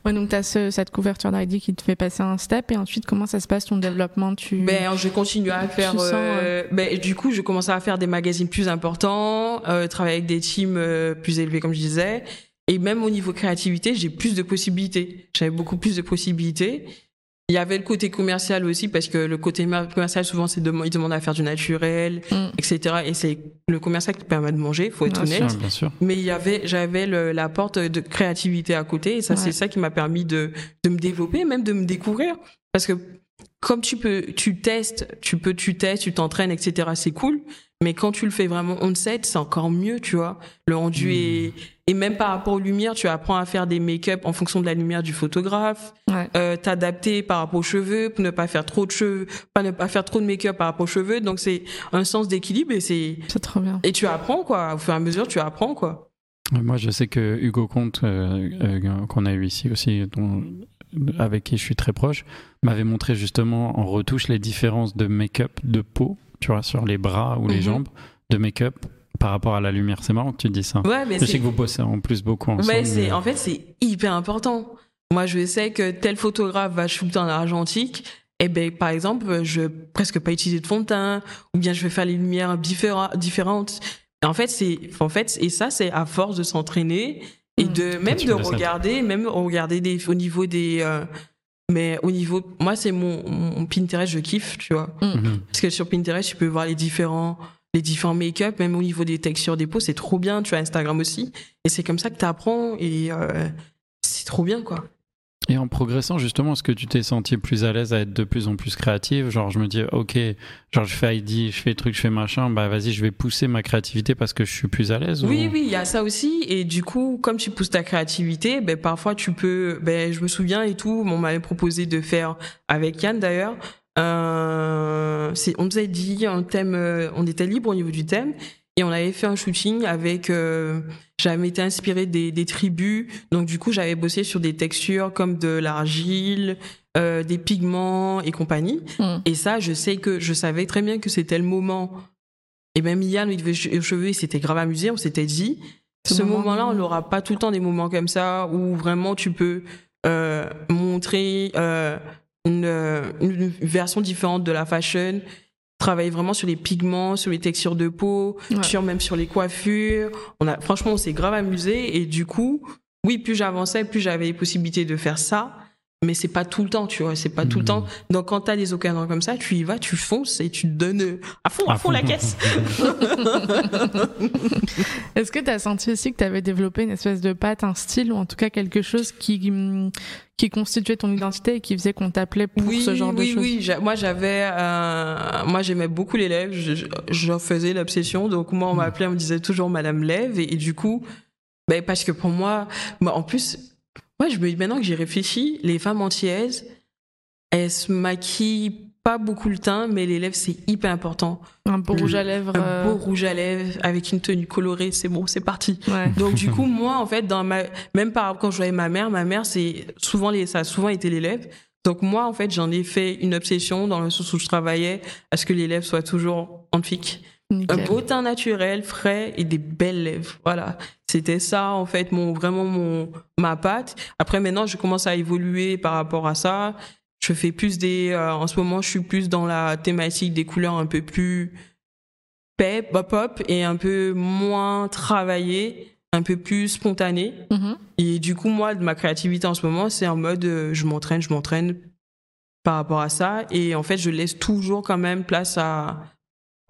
Ouais, donc t'as ce, cette couverture d'ID qui te fait passer un step et ensuite comment ça se passe ton développement? Tu... Ben, je continue à faire. Tu sens, euh, ben, du coup, je commençais à faire des magazines plus importants, euh, travailler avec des teams euh, plus élevés, comme je disais. Et même au niveau créativité, j'ai plus de possibilités. J'avais beaucoup plus de possibilités. Il y avait le côté commercial aussi, parce que le côté commercial, souvent, c'est de, ils demandent à faire du naturel, Mm. etc. Et c'est le commercial qui te permet de manger, faut être Bien honnête. Bien, bien sûr. Mais il y avait, j'avais la porte de créativité à côté, et ça, Ouais. c'est ça qui m'a permis de, de me développer, même de me découvrir. Parce que comme tu peux, tu testes, tu peux, tu testes, tu t'entraînes, etc. C'est cool. Mais quand tu le fais vraiment on set, c'est encore mieux, tu vois. Le rendu Hmm. est, et même par rapport aux lumières, tu apprends à faire des make-up en fonction de la lumière du photographe, Ouais. euh, t'adapter par rapport aux cheveux, pour ne pas faire trop de cheveux, pas ne pas faire trop de make-up par rapport aux cheveux. Donc c'est un sens d'équilibre et c'est, C'est trop bien. et tu apprends, quoi. Au fur et à mesure, tu apprends, quoi. Moi, je sais que Hugo Comte, euh, euh, qu'on a eu ici aussi, dont- avec qui je suis très proche, m'avait montré justement en retouche les différences de make-up de peau, tu vois, sur les bras ou les Mhm. jambes, de make-up par rapport à la lumière. C'est marrant que tu dis ça. Ouais, mais je sais que vous bossez en plus beaucoup ensemble. Ouais, c'est mais- en fait c'est hyper important. Moi, je sais que tel photographe va shooter en argentique. Et ben, par exemple, je vais presque pas utiliser de fond de teint, ou bien je vais faire les lumières différa- différentes. Et en fait, c'est, en fait, et ça, c'est à force de s'entraîner et Mm. de même de regarder, même regarder des, au niveau des, euh, mais au niveau, moi, c'est mon, mon Pinterest, je kiffe, tu vois. Mhm. Parce que sur Pinterest, tu peux voir les différents, les différents make-up, même au niveau des textures des peaux, c'est trop bien. Tu as Instagram aussi. Et c'est comme ça que tu apprends et euh, c'est trop bien, quoi. Et en progressant, justement, est-ce que tu t'es senti plus à l'aise à être de plus en plus créative? Genre, je me dis, ok, genre, je fais ID, je fais truc, je fais machin, bah vas-y, je vais pousser ma créativité parce que je suis plus à l'aise Oui, ou- oui, il y a ça aussi. Et du coup, comme tu pousses ta créativité, ben, parfois tu peux, ben, je me souviens et tout, on m'avait proposé de faire, avec Yann d'ailleurs, euh, on nous avait dit un thème, euh, on était libre au niveau du thème. Et on avait fait un shooting avec, euh, j'avais été inspiré des, des tribus, donc du coup j'avais bossé sur des textures comme de l'argile, euh, des pigments et compagnie. Mm. Et ça, je sais que je savais très bien que c'était le moment. Et même Yann, il devait aux cheveux, il s'était grave amusé. On s'était dit, Ce ce moment- moment-là, on n'aura pas tout le temps des moments comme ça où vraiment tu peux montrer une, euh, une version différente de la fashion. Travailler vraiment sur les pigments, sur les textures de peau, Ouais. sur même sur les coiffures. On a, franchement, on s'est grave amusé et du coup, oui, plus j'avançais, plus j'avais les possibilités de faire ça. Mais c'est pas tout le temps, tu vois, c'est pas tout le Mhm. temps. Donc quand t'as des occasions comme ça, tu y vas, tu fonces et tu te donnes euh, à fond, à, À fond, la caisse. Est-ce que tu as senti aussi que tu avais développé une espèce de patte, un style ou en tout cas quelque chose qui, hum, qui constituait ton identité et qui faisait qu'on t'appelait pour oui, ce genre oui, de choses? Oui. J'a- Moi, j'avais, euh, moi, j'aimais beaucoup les lèvres. Je, je- j'en faisais l'obsession. Donc, moi, on m'appelait, on me disait toujours Madame Lève. Et, et du coup, ben, parce que pour moi, moi, en plus, moi, je me dis maintenant que j'y réfléchis, les femmes antillaises, elles se maquillent pas beaucoup le teint, mais les lèvres, c'est hyper important. Un beau rouge à lèvres. Un euh, beau rouge à lèvres avec une tenue colorée, c'est bon, c'est parti. Ouais. Donc du coup, moi, en fait, dans ma, même par quand je voyais ma mère, ma mère, c'est souvent les, ça a souvent été les lèvres. Donc moi, en fait, j'en ai fait une obsession dans le sens où je travaillais à ce que les lèvres soient toujours magnifiques. Un Nickel. beau teint naturel, frais et des belles lèvres. Voilà. C'était ça, en fait, mon, vraiment mon, ma patte. Après, maintenant, je commence à évoluer par rapport à ça. Je fais plus des, euh, en ce moment, je suis plus dans la thématique des couleurs un peu plus pep, pop, et un peu moins travaillées, un peu plus spontanées. Mhm. Et du coup, moi, ma créativité en ce moment, c'est en mode, euh, je m'entraîne, je m'entraîne par rapport à ça. Et en fait, je laisse toujours quand même place à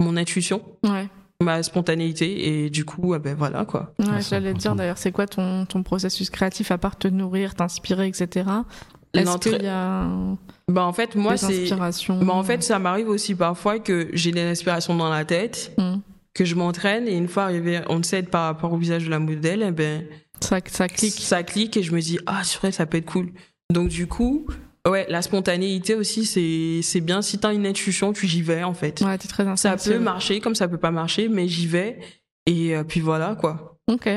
mon intuition, Ouais. ma spontanéité. Et du coup, eh ben voilà quoi. Ouais, Ah, j'allais te dire d'ailleurs, c'est quoi ton, ton processus créatif à part te nourrir, t'inspirer, etc. Est-ce qu'il y a Bah en fait, moi des c'est. inspirations? Bah en fait, ça m'arrive aussi parfois que j'ai des inspirations dans la tête, Hmm. que je m'entraîne et une fois arrivé on sait par rapport au visage de la modèle, eh ben ça, ça clique. ça clique et je me dis ah c'est vrai ça peut être cool. Donc du coup, ouais, la spontanéité aussi c'est c'est bien si t'as une intuition, tu j'y vais en fait. Ouais, t'es très Ça peut marcher comme ça peut pas marcher, mais j'y vais et euh, puis voilà quoi. Ok.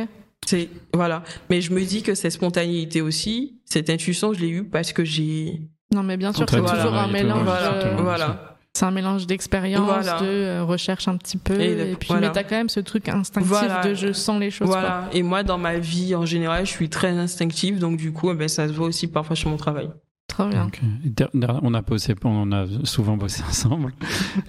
C'est voilà. Mais je me dis que cette spontanéité aussi, cette intuition, je l'ai eue parce que j'ai Non, mais bien sûr, c'est toujours un mélange. voilà, euh. C'est un mélange d'expérience, Voilà. de euh, recherche un petit peu, Et puis voilà. mais t'as quand même ce truc instinctif Voilà. de je sens les choses. Voilà. Et moi, dans ma vie en général, je suis très instinctive, donc du coup, eh ben, ça se voit aussi parfois sur mon travail. Bien. Der- On a bossé, on a souvent bossé ensemble.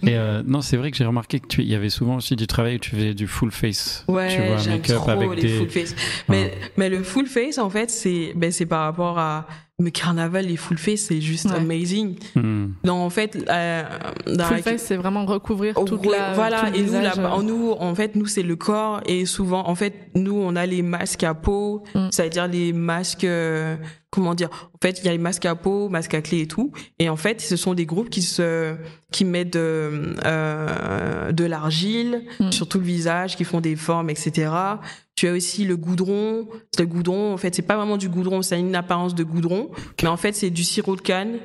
Et euh, non, c'est vrai que j'ai remarqué que tu, il y avait souvent aussi du travail où tu faisais du full face. Ouais, tu vois, j'aime make-up trop avec les des. full face. Mais, mais le full face, en fait, c'est ben, c'est par rapport à. Mais carnaval, les full face, c'est juste Ouais. amazing. Hmm. Donc, en fait, euh, dans Full la- face, c'est vraiment recouvrir Oh, toute la. voilà tout et nous là euh. en nous en fait nous c'est le corps et souvent en fait nous on a les masques à peau Mm. c'est-à-dire les masques euh, comment dire en fait il y a les masques à peau masques à clé et tout. Et en fait ce sont des groupes qui se qui mettent de, euh, de l'argile Mm. sur tout le visage qui font des formes etc tu as aussi le goudron. Le goudron en fait c'est pas vraiment du goudron ça a une apparence de goudron. Mais en fait c'est du sirop de canne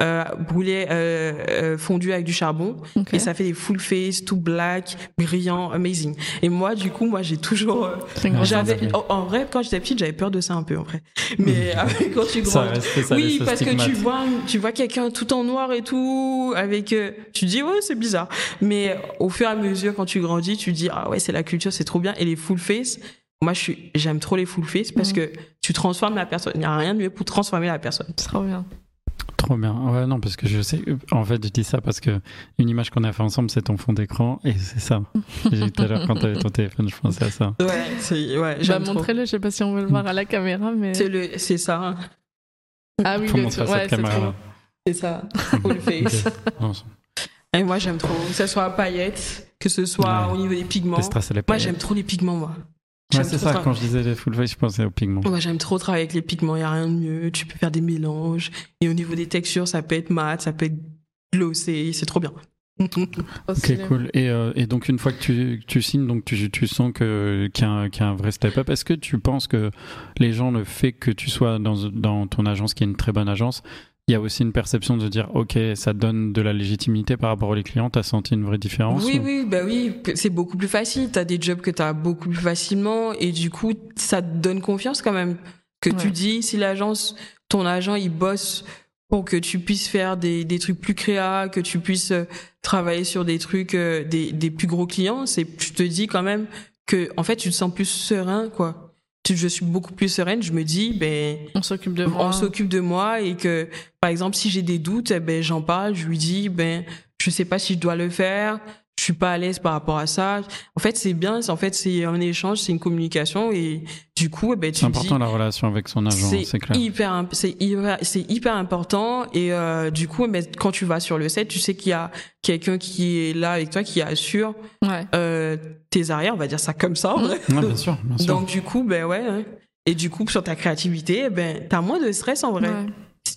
euh, brûlé euh, euh, fondu avec du charbon et ça fait des full face, tout black, brillant, amazing. Et moi, du coup, moi, j'ai toujours. euh, j'avais, en, en vrai, quand j'étais petite, j'avais peur de ça un peu, en vrai. Mais après, quand tu Ça grandis. reste, ça Oui, parce que tu vois, tu vois quelqu'un tout en noir et tout, avec. euh, tu dis, ouais, c'est bizarre. Mais au fur et à mesure, quand tu grandis, tu dis, ah ouais, c'est la culture, c'est trop bien. Et les full face, moi, je suis, j'aime trop les full face parce Mhm. que tu transformes la personne. Il n'y a rien de mieux pour transformer la personne. Trop bien. Trop bien. Ouais, non, parce que je sais. En fait, je dis ça parce que une image qu'on a fait ensemble, c'est ton fond d'écran et c'est ça. J'ai dit tout à l'heure quand t'avais ton téléphone, je pensais à ça. Ouais, c'est, ouais, Bah, j'aime trop. montrez-le, je sais pas si on veut le voir à la caméra, mais. C'est le, c'est ça. hein. Ah oui, Faut le montrer à ouais, cette c'est caméra. trop. C'est ça. Full face. Et moi, j'aime trop. Que ce soit à paillettes, que ce soit Ouais. au niveau des pigments. Moi, j'aime trop les pigments, moi. Ouais, c'est ça. Quand je disais les full face, je pensais aux pigments. Moi, j'aime trop travailler avec les pigments. Il n'y a rien de mieux. Tu peux faire des mélanges. Et au niveau des textures, ça peut être mat, ça peut être glossé. C'est trop bien. Ok, cool. Et, euh, et donc, une fois que tu, que tu signes, donc tu, tu sens que- qu'il y, a un- qu'il y a un vrai step-up. Est-ce que tu penses que les gens, le fait que tu sois dans, dans ton agence, qui est une très bonne agence, il y a aussi une perception de dire, OK, ça donne de la légitimité par rapport aux clients T'as senti une vraie différence Oui, ou- oui, bah oui. C'est beaucoup plus facile. T'as des jobs que t'as beaucoup plus facilement. Et du coup, ça te donne confiance quand même. Que tu dis, si l'agence, ton agent, il bosse pour que tu puisses faire des, des trucs plus créa, que tu puisses euh, travailler sur des trucs, euh, des, des plus gros clients, c'est, tu te dis quand même que, en fait, tu te sens plus serein, quoi. Je suis beaucoup plus sereine. Je me dis, ben, On s'occupe de moi. on s'occupe de moi et que, par exemple, si j'ai des doutes, eh ben, j'en parle, je lui dis, ben, je sais pas si je dois le faire, je suis pas à l'aise par rapport à ça. En fait, c'est bien, c'est- en fait, c'est un échange, c'est une communication et du coup, eh ben, tu C'est dis, important la relation avec son agent, c'est clair. hyper, c'est hyper, c'est hyper important et euh, du coup, eh ben, quand tu vas sur le set, tu sais qu'il y a quelqu'un qui est là avec toi, qui assure Ouais. euh, tes arrières, on va dire ça comme ça. en vrai. Ouais, bien sûr, bien sûr. Donc du coup, ben ouais. hein. Et du coup, sur ta créativité, eh ben, t'as moins de stress en vrai. Ouais.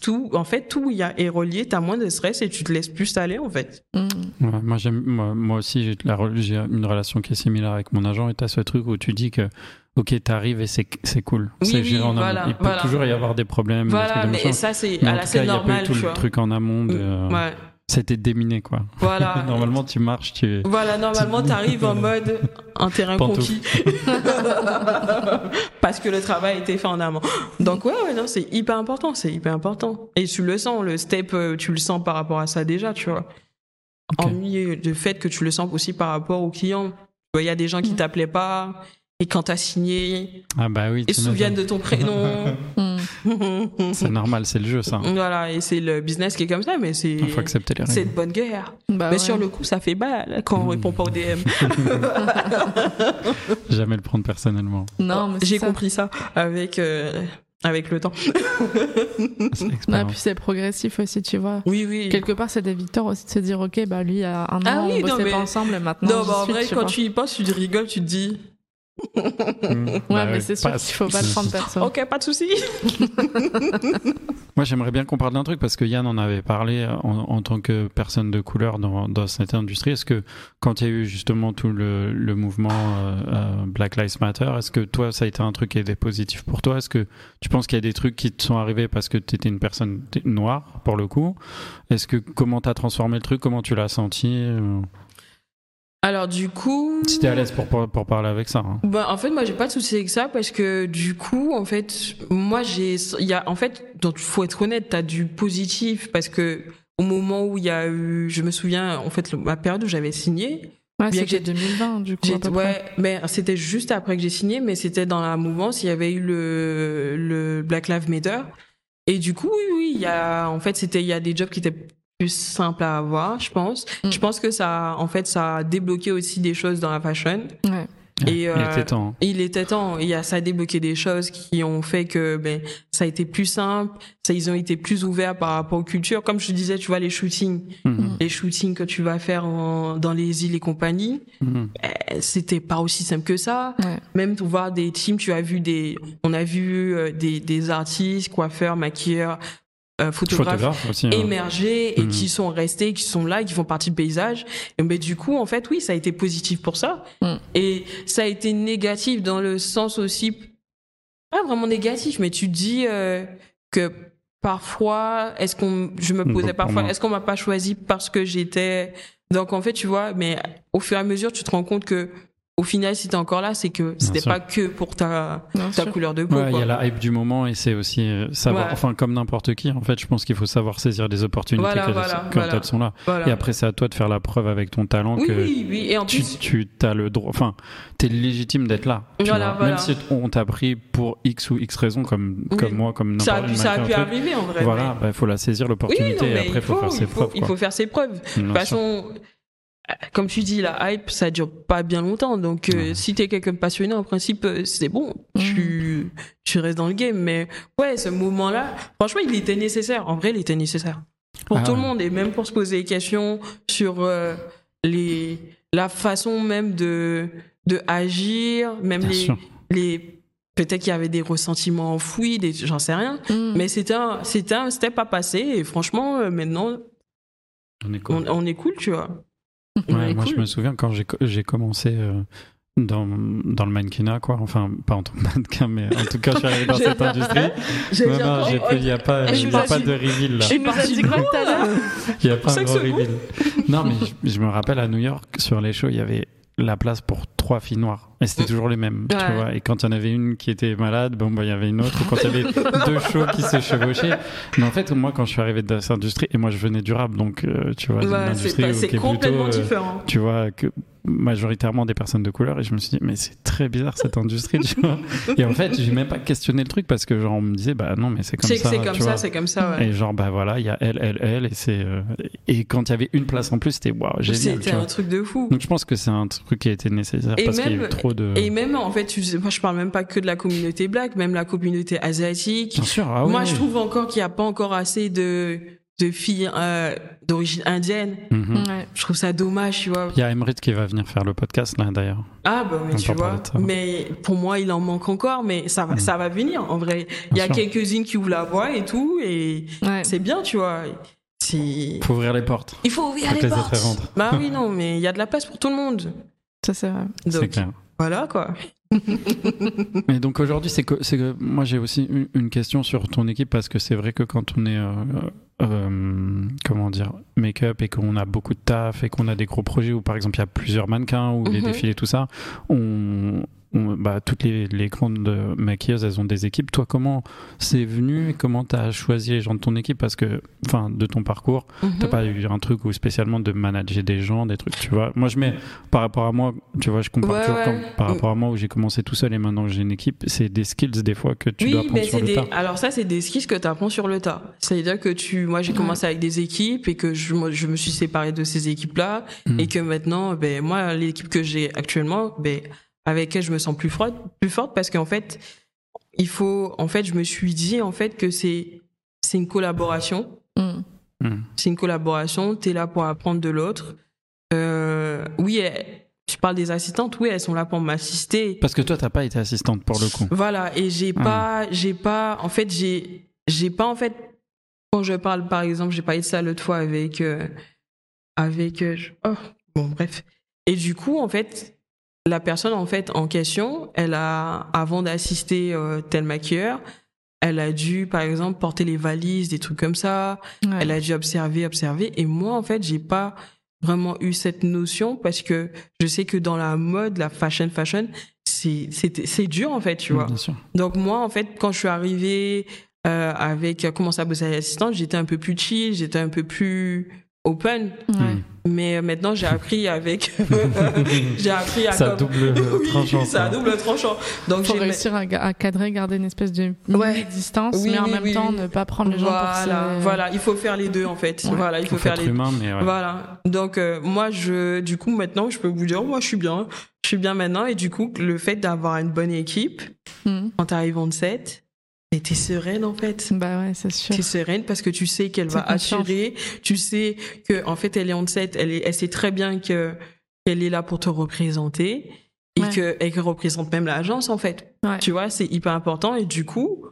Tout, en fait, tout y a, est relié, t'as moins de stress et tu te laisses plus aller, en fait. Mm. Ouais, moi, j'aime, moi, moi aussi, j'ai, la re- j'ai une relation qui est similaire avec mon agent et t'as ce truc où tu dis que, ok, t'arrives et c'est, c'est cool. Oui, c'est oui, géré en amont. voilà, Il peut voilà. toujours y avoir des problèmes. Voilà, mais ça, c'est Mais à la tout scène cas, il y a pas eu normale, tout tu le vois. truc en amont. De, Ouais, C'était déminé, quoi. voilà. Normalement, tu marches, tu. Voilà, normalement, t'arrives en mode un terrain Pantoufle. conquis. Parce que le travail a été fait en amont. Donc, ouais, ouais, non, c'est hyper important, c'est hyper important. Et tu le sens, le step, euh, tu le sens par rapport à ça déjà, tu vois. Ok. En milieu de fait que tu le sens aussi par rapport aux clients. Tu vois, Il y a des gens qui Mm. t'appelaient pas, et quand t'as signé, Ah, bah oui. ils se souviennent de ton prénom. C'est normal, c'est le jeu, ça. voilà, et c'est le business qui est comme ça, mais c'est. Il faut accepter les C'est de bonne guerre. Bah mais ouais. sur le coup, ça fait mal quand on Mm. répond pas au DM. Jamais le prendre personnellement. Non, mais J'ai ça. compris ça avec euh, avec le temps. C'est Ah, puis c'est progressif aussi, tu vois. Oui, oui. Quelque part, c'est des victoires aussi de se dire, ok, bah lui, il y a un an, Ah oui, on non, bossait mais- pas ensemble, et maintenant. Non, bah, en suis, vrai, tu quand vois. tu y penses, tu rigoles, tu te dis, Mmh. Ouais, Bah mais c'est sûr qu'il faut pas le prendre perso. ok, pas de souci. Moi, j'aimerais bien qu'on parle d'un truc parce que Yann en avait parlé en, en tant que personne de couleur dans, dans cette industrie. Est-ce que quand il y a eu justement tout le, le mouvement euh, euh, Black Lives Matter, est-ce que toi, ça a été un truc qui a été positif pour toi? Est-ce que tu penses qu'il y a des trucs qui te sont arrivés parce que tu étais une personne noire, pour le coup? Est-ce que comment tu as transformé le truc? Comment tu l'as senti euh, Alors, du coup. Si t'es à l'aise pour, pour, pour parler avec ça. hein. Bah, en fait, moi, j'ai pas de souci avec ça parce que du coup, en fait, moi, j'ai, il y a, en fait, donc, faut être honnête, t'as du positif parce que au moment où il y a eu, je me souviens, en fait, la période où j'avais signé, Ouais, Bien c'était que j'ai- 2020, du coup. à peu ouais, près. mais c'était juste après que j'ai signé, mais c'était dans la mouvance, il y avait eu le, le Black Lives Matter. Et du coup, oui, oui, il y a, en fait, c'était, il y a des jobs qui étaient plus simples à avoir, je pense. Mm. Je pense que ça, en fait, ça a débloqué aussi des choses dans la fashion. Ouais. Et, Il euh, était temps. il était temps. Il y a, ça a débloqué des choses qui ont fait que ben, ça a été plus simple. Ça, ils ont été plus ouverts par rapport aux cultures. Comme je te disais, tu vois, les shootings, Mhm. les shootings que tu vas faire en- dans les îles et compagnie, Mhm. eh, c'était pas aussi simple que ça. Ouais. Même pour voir des teams, tu as vu des, on a vu euh, des, des artistes, coiffeurs, maquilleurs, euh, photographes Photographe aussi. hein. émergés et Mhm. qui sont restés, qui sont là, qui font partie du paysage. Et mais du coup, en fait, oui, ça a été positif pour ça. Mhm. Et ça a été négatif dans le sens aussi, pas vraiment négatif, mais tu dis euh, que parfois, est-ce qu'on, je me Donc, posais parfois, est-ce qu'on m'a pas choisi parce que j'étais, donc en fait, tu vois, mais au fur et à mesure, tu te rends compte que au final, si t'es encore là, c'est que c'était pas que pour ta, ta couleur de peau. Ouais, il y a la hype du moment et c'est aussi euh, savoir, Ouais. enfin comme n'importe qui, en fait, je pense qu'il faut savoir saisir les opportunités Voilà, quand, voilà, quand voilà. elles sont là. Voilà. Et après, c'est à toi de faire la preuve avec ton talent oui, que oui, oui. Et en tu, plus, tu as le droit, enfin, t'es légitime d'être là. tu Voilà, vois. voilà. Même si on t'a pris pour X ou X raison, comme, Oui. comme moi, comme ça a n'importe pu, ça a pu arriver en vrai. Voilà, il faut la saisir l'opportunité et après, il faut, faire ses faut, preuves. il faut faire ses preuves. De toute façon, comme tu dis, la hype, ça dure pas bien longtemps. Donc, euh, Ouais. si t'es quelqu'un de passionné, en principe, euh, c'est bon. Tu, tu restes dans le game. Mais ouais, ce moment-là, franchement, il était nécessaire. En vrai, il était nécessaire. Pour Ah tout le monde et même pour se poser des questions sur euh, les, la façon même de, de agir, même Bien les, sûr. les, peut-être qu'il y avait des ressentiments enfouis, des, j'en sais rien. Mm. Mais c'était un, c'était un step à passer et franchement, euh, maintenant, On est cool. on, on est cool, tu vois. Ouais, moi, cool. je me souviens quand j'ai, j'ai commencé euh, dans, dans le mannequinat, quoi. Enfin, pas en tant que mannequin, mais en tout cas, je suis arrivé dans cette industrie. J'ai Non, non, il n'y a pas, il y a de reveal là. Je suis Il nous a partie dit quoi loin, tout à l'heure Il n'y a pas Cinq un gros secondes. reveal. Non, mais je, je me rappelle à New York, sur les shows, il y avait la place pour trois filles noires. Et c'était toujours les mêmes, tu vois. Et quand il y en avait une qui était malade, bon, bah, il y avait une autre. Ou quand il y avait deux shows qui se chevauchaient. Mais en fait, moi, quand je suis arrivé dans cette industrie, et moi, je venais du rap, donc, euh, tu vois, Ouais, c'est complètement plutôt, euh, différent. tu vois, que majoritairement des personnes de couleur et je me suis dit mais c'est très bizarre cette industrie tu vois et en fait j'ai même pas questionné le truc parce que genre on me disait bah non mais c'est comme ça c'est comme ça, c'est comme ça, et genre bah voilà il y a elle elle elle et c'est euh, et quand il y avait une place en plus c'était waouh génial C'était un truc de fou. donc je pense que c'est un truc qui a été nécessaire Et parce qu'il y a eu même- de Et même, en fait, moi, je parle même pas que de la communauté black, même la communauté asiatique. bien sûr ah moi, je trouve encore qu'il n'y a pas encore assez de, de filles euh, d'origine indienne. Mhm. Ouais. Je trouve ça dommage, tu vois. il y a Emrit qui va venir faire le podcast là d'ailleurs Ah bah mais On tu vois, mais pour moi il en manque encore, mais ça va, Mm. ça va venir en vrai. Il y a quelques-unes qui ouvrent la voie et tout, et Ouais. c'est bien, tu vois. C'est... faut ouvrir les portes Il faut ouvrir Faut les les portes. Bah oui non, mais il y a de la place pour tout le monde. Ça, c'est vrai. c'est clair voilà quoi. Mais donc aujourd'hui, c'est que, c'est que moi j'ai aussi une, question sur ton équipe parce que c'est vrai que quand on est euh, euh, comment dire make-up et qu'on a beaucoup de taf et qu'on a des gros projets où par exemple il y a plusieurs mannequins ou les Mhm. défilés tout ça, on, on- bah, toutes les, les grandes euh, maquilleuses elles ont des équipes. Toi comment c'est venu? Et comment t'as choisi les gens de ton équipe? Parce que enfin de ton parcours T'as Mhm. pas eu un truc où spécialement de manager des gens, des trucs, tu vois? Moi, je mets par rapport à moi, tu vois, je compare Ouais, toujours ouais. par rapport à moi où j'ai commencé tout seul et maintenant j'ai une équipe, c'est des skills des fois que tu oui, dois apprendre mais sur c'est le des... tas. alors ça c'est des skills que tu apprends sur le tas. C'est-à-dire que tu, moi j'ai commencé avec des équipes et que je, moi, je me suis séparé de ces équipes-là Mhm. et que maintenant, ben moi l'équipe que j'ai actuellement, ben avec elle je me sens plus forte, plus forte parce qu'en fait il faut, en fait, je me suis dit en fait que c'est c'est une collaboration. Mm. Hmm. C'est une collaboration. T'es là pour apprendre de l'autre. Euh, oui, elles- tu parles des assistantes. Oui, elles sont là pour m'assister. Parce que toi, t'as pas été assistante pour le coup. Voilà. Et j'ai Ah. pas, j'ai pas, en fait, j'ai, j'ai pas en fait. Quand je parle, par exemple, j'ai parlé de ça l'autre fois avec, euh, avec, euh, je- oh, bon, bref. Et du coup, en fait, la personne en fait en question, elle a, avant d'assister euh, tel maquilleur, elle a dû, par exemple, porter les valises, des trucs comme ça. Ouais. Elle a dû observer, observer. Et moi, en fait, j'ai pas vraiment eu cette notion parce que je sais que dans la mode, la fashion, fashion, c'est, c'est, dur, en fait, tu vois. Bien sûr. Donc moi, en fait, quand je suis arrivée euh, avec euh, commencer à bosser à l'assistante, j'étais un peu plus chill, j'étais un peu plus open. Ouais. Mais maintenant, j'ai appris avec, j'ai appris à Ça comme- double Oui, tranchant. c'est à ça. double tranchant. Donc Faut j'ai réussir à, cadrer, garder une espèce de Ouais. distance, Oui, mais en oui, même oui, temps ne pas prendre les gens voilà, pour ses... voilà, il faut faire les deux en fait. Ouais. Voilà, il faut, Faut faire être les deux. humain, mais ouais. Voilà. Donc euh, moi je du coup maintenant je peux vous dire moi je suis bien, je suis bien maintenant et du coup le fait d'avoir une bonne équipe Hmm. quand t'arrives en set, mais t'es sereine en fait. Bah ouais, c'est sûr. T'es sereine parce que tu sais qu'elle va confiance. assurer, tu sais que en fait elle est en set, elle est, elle sait très bien que qu'elle est là pour te représenter et Ouais. que et qu'elle représente même l'agence en fait. Ouais. Tu vois, c'est hyper important et du coup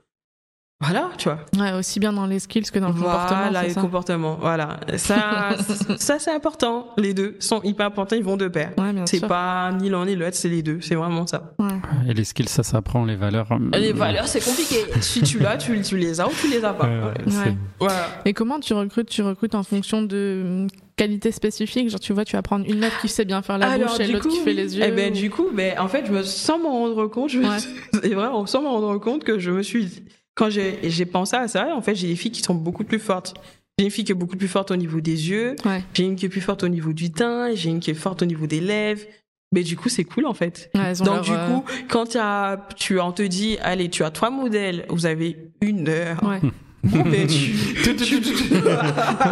voilà, tu vois. Ouais, aussi bien dans les skills que dans le comportement. Voilà, les ça comportements. Voilà. Ça, ça c'est important. Les deux sont hyper importants, ils vont de pair. Ouais, bien C'est pas ni l'un ni l'autre, c'est les deux. C'est vraiment ça. Ouais. Et les skills, ça s'apprend, les valeurs. euh, Les valeurs, c'est compliqué. si tu l'as, tu, tu les as ou tu les as pas. Ouais. Voilà. Et comment tu recrutes Tu recrutes en fonction de hum, qualités spécifiques? Genre, tu vois, tu vas prendre une meuf qui sait bien faire la Alors, bouche et l'autre qui fait les yeux. Eh ben, du coup, ben, en fait, je me, sans m'en rendre compte, je me Ouais. c'est vrai, sans m'en rendre compte que je me suis, quand j'ai, j'ai pensé à ça, en fait, j'ai des filles qui sont beaucoup plus fortes. J'ai une fille qui est beaucoup plus forte au niveau des yeux. Ouais. J'ai une qui est plus forte au niveau du teint. J'ai une qui est forte au niveau des lèvres. Mais du coup, c'est cool, en fait. Ouais, Donc, du euh, coup, quand tu as, tu, on te dit, allez, tu as trois modèles, vous avez une heure. Ouais. Bon, ben, tu,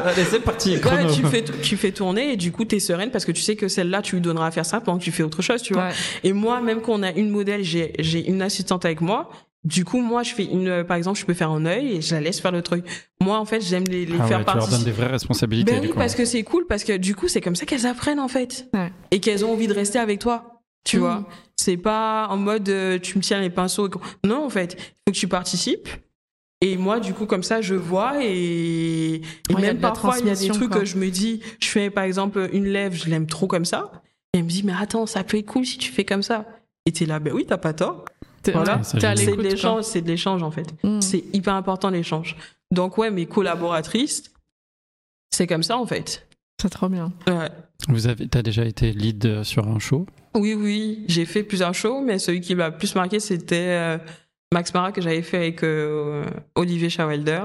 Allez, c'est parti. Ouais, tu fais, tu fais tourner et du coup, t'es sereine parce que tu sais que celle-là, tu lui donneras à faire ça pendant que tu fais autre chose, tu vois. Ouais. Et moi, même quand on a une modèle, j'ai, j'ai une assistante avec moi. Du coup, moi, je fais une, euh, par exemple, je peux faire un œil et je la laisse faire le truc. Moi, en fait, j'aime les, les Ah faire ouais, tu leur donnes des vraies responsabilités. Ben du oui, coup. parce que c'est cool, parce que du coup, c'est comme ça qu'elles apprennent, en fait. Ouais. Et qu'elles ont envie de rester avec toi. Tu Mhm. vois. C'est pas en mode, euh, tu me tiens les pinceaux. et Non, en fait. Il faut que tu participes. Et moi, du coup, comme ça, je vois et, et Ouais, même parfois, il y a des trucs quoi. que je me dis, je fais par exemple une lèvre, je l'aime trop comme ça. Et elle me dit, mais attends, ça peut être cool si tu fais comme ça. Et t'es là, ben oui, t'as pas tort. Voilà. C'est de l'échange, c'est de l'échange en fait. Mm. C'est hyper important l'échange. Donc ouais, mes collaboratrices, c'est comme ça en fait. C'est trop bien. Ouais. Vous avez, t'as déjà été lead euh, sur un show? Oui, oui, j'ai fait plusieurs shows, mais celui qui m'a plus marqué, c'était euh, Max Mara que j'avais fait avec euh, Olivier Schawelder.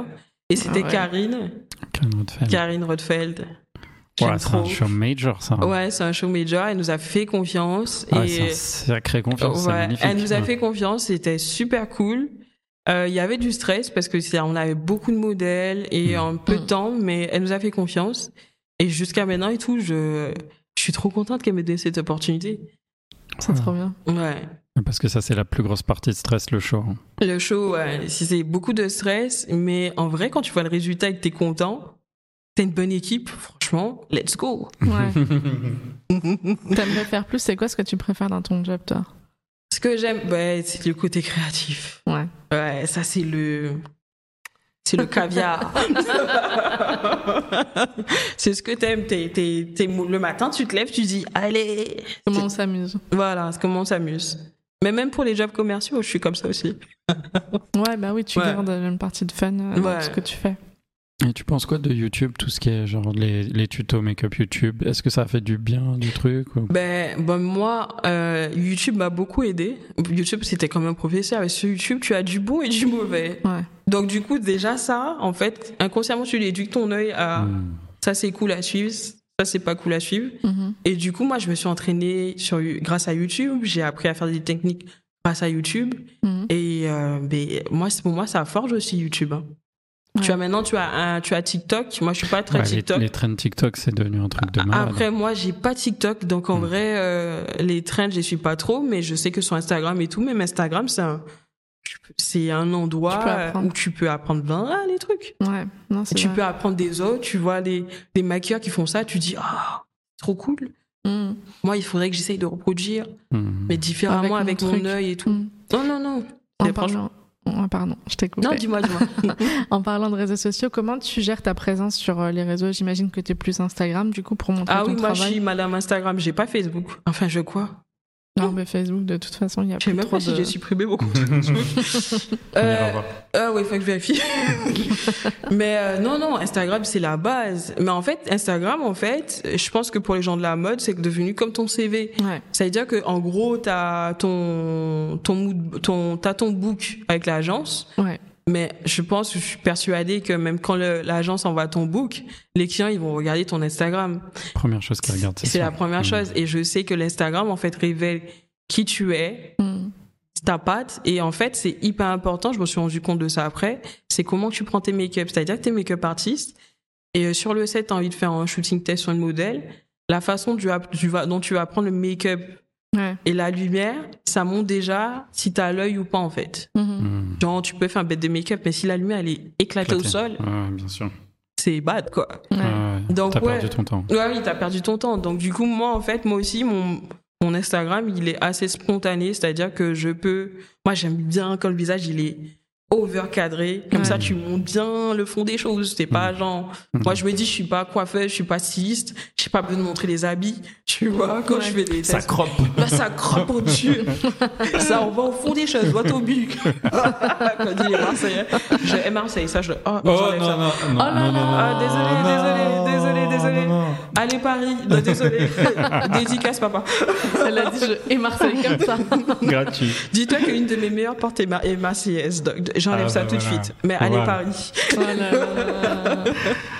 Et c'était Ah ouais. Karine, Karine Rothfeld. Karine Rothfeld. Ouais, c'est un show major, ça. Ouais, c'est un show major. Elle nous a fait confiance. Ah, et c'est un sacré confiance, c'est Ouais, magnifique. elle nous a Ouais. fait confiance, c'était super cool. Euh, Il y avait du stress parce que on avait beaucoup de modèles et Mm. en peu de temps, mais elle nous a fait confiance. Et jusqu'à maintenant et tout, je, je suis trop contente qu'elle m'ait donné cette opportunité. C'est Ouais. trop bien. Ouais. Parce que ça, c'est la plus grosse partie de stress, le show. hein. Le show, ouais, si c'est beaucoup de stress, mais en vrai, quand tu vois le résultat et que t'es content, t'as une bonne équipe, franchement, let's go. Ouais. T'aimerais faire plus C'est quoi ce que tu préfères dans ton job, toi? Ce que j'aime, bah, c'est le côté créatif. Ouais. Ouais, ça c'est le c'est le caviar. c'est ce que t'aimes. T'es, t'es, t'es le matin, tu te lèves, tu dis allez. Comment on s'amuse? Voilà, c'est comment on s'amuse. Mais même pour les jobs commerciaux, je suis comme ça aussi. Ouais, bah oui, tu Ouais. gardes une partie de fun euh, dans Ouais. ce que tu fais. Et tu penses quoi de YouTube, tout ce qui est genre les, les tutos make-up YouTube? Est-ce que ça a fait du bien du truc ou- Ben, ben moi, euh, YouTube m'a beaucoup aidé. YouTube, c'était comme un professeur. Et sur YouTube, tu as du bon et du mauvais. Ouais. Donc du coup, déjà ça, en fait, inconsciemment, tu éduques ton œil à Hmm. ça c'est cool à suivre, ça c'est pas cool à suivre. Mhm. Et du coup, moi, je me suis entraînée sur, grâce à YouTube. J'ai appris à faire des techniques grâce à YouTube. Mhm. Et euh, ben, moi, pour moi, ça forge aussi YouTube. hein. Ouais. Tu as maintenant, tu as, un, tu as TikTok. Moi, je suis pas très Ouais, TikTok. les trends TikTok, c'est devenu un truc de malade. Après, moi, j'ai pas TikTok. Donc, en Mm. vrai, euh, les trends, je les suis pas trop. Mais je sais que sur Instagram et tout, même Instagram, c'est un... C'est un endroit Tu où tu peux apprendre plein les trucs. Ouais, non, c'est Tu vrai. peux apprendre des autres, tu vois les, les maquilleurs qui font ça, tu dis, ah, trop cool. Mm. Moi, il faudrait que j'essaye de reproduire, Hmm. mais différemment Avec avec, mon œil et tout. Non, non, non. En parlant... oh, pardon, je t'ai coupé. Non, dis-moi, dis-moi. En parlant de réseaux sociaux, comment tu gères ta présence sur euh, les réseaux? J'imagine que tu es plus Instagram, du coup, pour montrer ah ton oui, moi, je travail. suis madame Instagram, j'ai pas Facebook. Enfin, je quoi? Non, mais Facebook, de toute façon, il y a Je sais plus même trop pas si de... j'ai supprimé mon compte. Ira Euh, voir. Ah oui, faut que je vérifie. mais euh, non, non, Instagram, c'est la base. Mais en fait, Instagram, en fait, je pense que pour les gens de la mode, c'est devenu comme ton CV. Ouais. Ça veut dire que en gros, t'as ton ton mood- ton t'as ton book avec l'agence. Ouais. Mais je pense, je suis persuadée que même quand le- l'agence envoie ton book, les clients ils vont regarder ton Instagram. Première chose qu'ils regardent, c'est la première Hmm. chose. Et je sais que l'Instagram en fait révèle qui tu es, Mm. ta patte. Et en fait, c'est hyper important. Je me suis rendu compte de ça après. C'est comment tu prends tes make-up. C'est-à-dire que t'es make-up artiste. Et euh, sur le set, t'as envie de faire un shooting test sur une modèle. La façon dont tu vas, tu vas- dont tu vas prendre le make-up Ouais. et la lumière, ça montre déjà si t'as l'œil ou pas, en fait. Mhm. Tu peux faire un bête de make-up, mais si la lumière, elle est éclatée au sol, Ouais, bien sûr. c'est bad, quoi. Ouais. Ouais. Donc, T'as ouais. perdu ton temps. Ouais, oui, t'as perdu ton temps. Donc, du coup, moi, en fait, moi aussi, mon, mon Instagram, il est assez spontané. C'est-à-dire que je peux. Moi, j'aime bien quand le visage, il est over cadré. Comme Ouais. ça, tu montes bien le fond des choses. C'est pas genre. Mhm. Moi, je me dis, je suis pas coiffeuse, je suis pas styliste. J'ai pas besoin de montrer les habits. Tu vois, quand Ouais. je fais des Ça tests. croppe. Là, ça croppe au-dessus. ça, on va au fond des choses, droit au but. Quand il est Marseillais. Je hais Marseille, ça, je le. Oh, Oh j'enlève non, ça. non, non, Oh là non, non, là. non, Ah, désolé, non, désolé, désolé, non, désolé. non, non. Allez, Paris. Non, désolé. Dédicace, papa. Elle a dit je et Marseille comme ça. Gratuit. Dis-toi qu'une de mes meilleures portes est, ma est Marseillaise. donc J'enlève Ah, ça bah tout de voilà. suite. Mais allez, Voilà. Paris. Oh.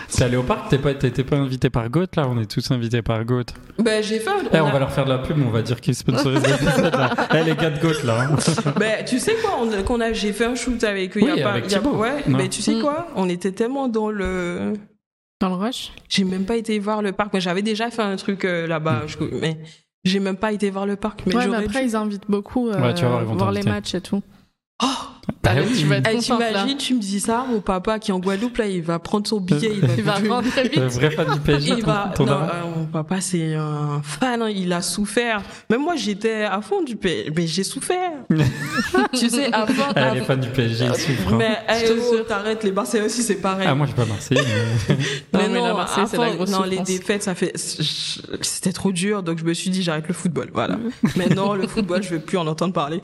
C'est allé au parc, t'es pas, t'étais pas invité par Goat là? On est tous invités par Goat. Ben, j'ai fait un. Eh, on a- va leur faire de la pub, on va dire qu'ils sponsorisent l'épisode là. Eh, les gars de Goat là. hein. Ben, tu sais quoi, on, qu'on a, j'ai fait un shoot avec eux. il y Oui, a pas, avec il y a-. Ouais, Non. mais tu sais Mm. quoi, on était tellement dans le. Dans le rush? J'ai même pas été voir le parc. J'avais déjà fait un truc euh, là-bas. Mm. je- Mais j'ai même pas été voir le parc. Mais Ouais, mais après, dû. ils invitent beaucoup euh, Ouais, tu vas voir, ils vont voir les matchs et tout. Oh, Bah oui. tu vas être. T'imagines, tu me dis ça, mon papa qui est en Guadeloupe, là, il va prendre son billet, il va, Il va rentrer très Le vite. vrai fan du PSG, il ton, va. ton non, euh, mon papa, c'est un fan, hein, il a souffert. Même moi, j'étais à fond du pays, mais j'ai souffert. tu sais, à fond. Ah, les fans du PSG, ils souffrent. hein. Mais te oh, t'arrêtes, les Marseillais aussi, c'est pareil. Ah, moi, je suis pas Marseillais, mais. Non, mais la Marseille, c'est la grosse Non, les défaites, ça fait. C'était trop dur, donc je me suis dit, j'arrête le football. Voilà. Maintenant, le football, je vais plus en entendre parler.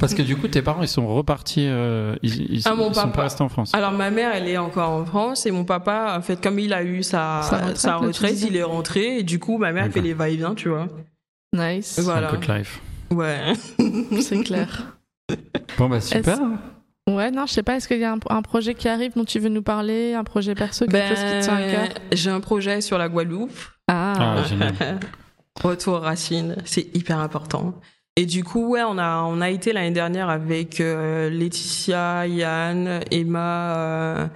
Parce que du coup, tes parents, ils sont repartis. euh, ils ils, Ah, mon ils sont papa. pas restés en France. Alors ma mère, elle est encore en France et mon papa, en fait, comme il a eu sa, Sa retraite, sa il est rentré et du coup, ma mère fait les va-et-vient, tu vois. Nice. Voilà. Un peu de life. Ouais. C'est clair. Bon, bah super. Ouais, non, je sais pas, est-ce qu'il y a un, un projet qui arrive dont tu veux nous parler Un projet perso, quelque chose qui te tient à cœur? Ben, j'ai un projet sur la Guadeloupe. Ah, Ah, génial. Retour aux racines, c'est hyper important. Et du coup, ouais, on a on a été l'année dernière avec euh, Laetitia, Yann, Emma, euh,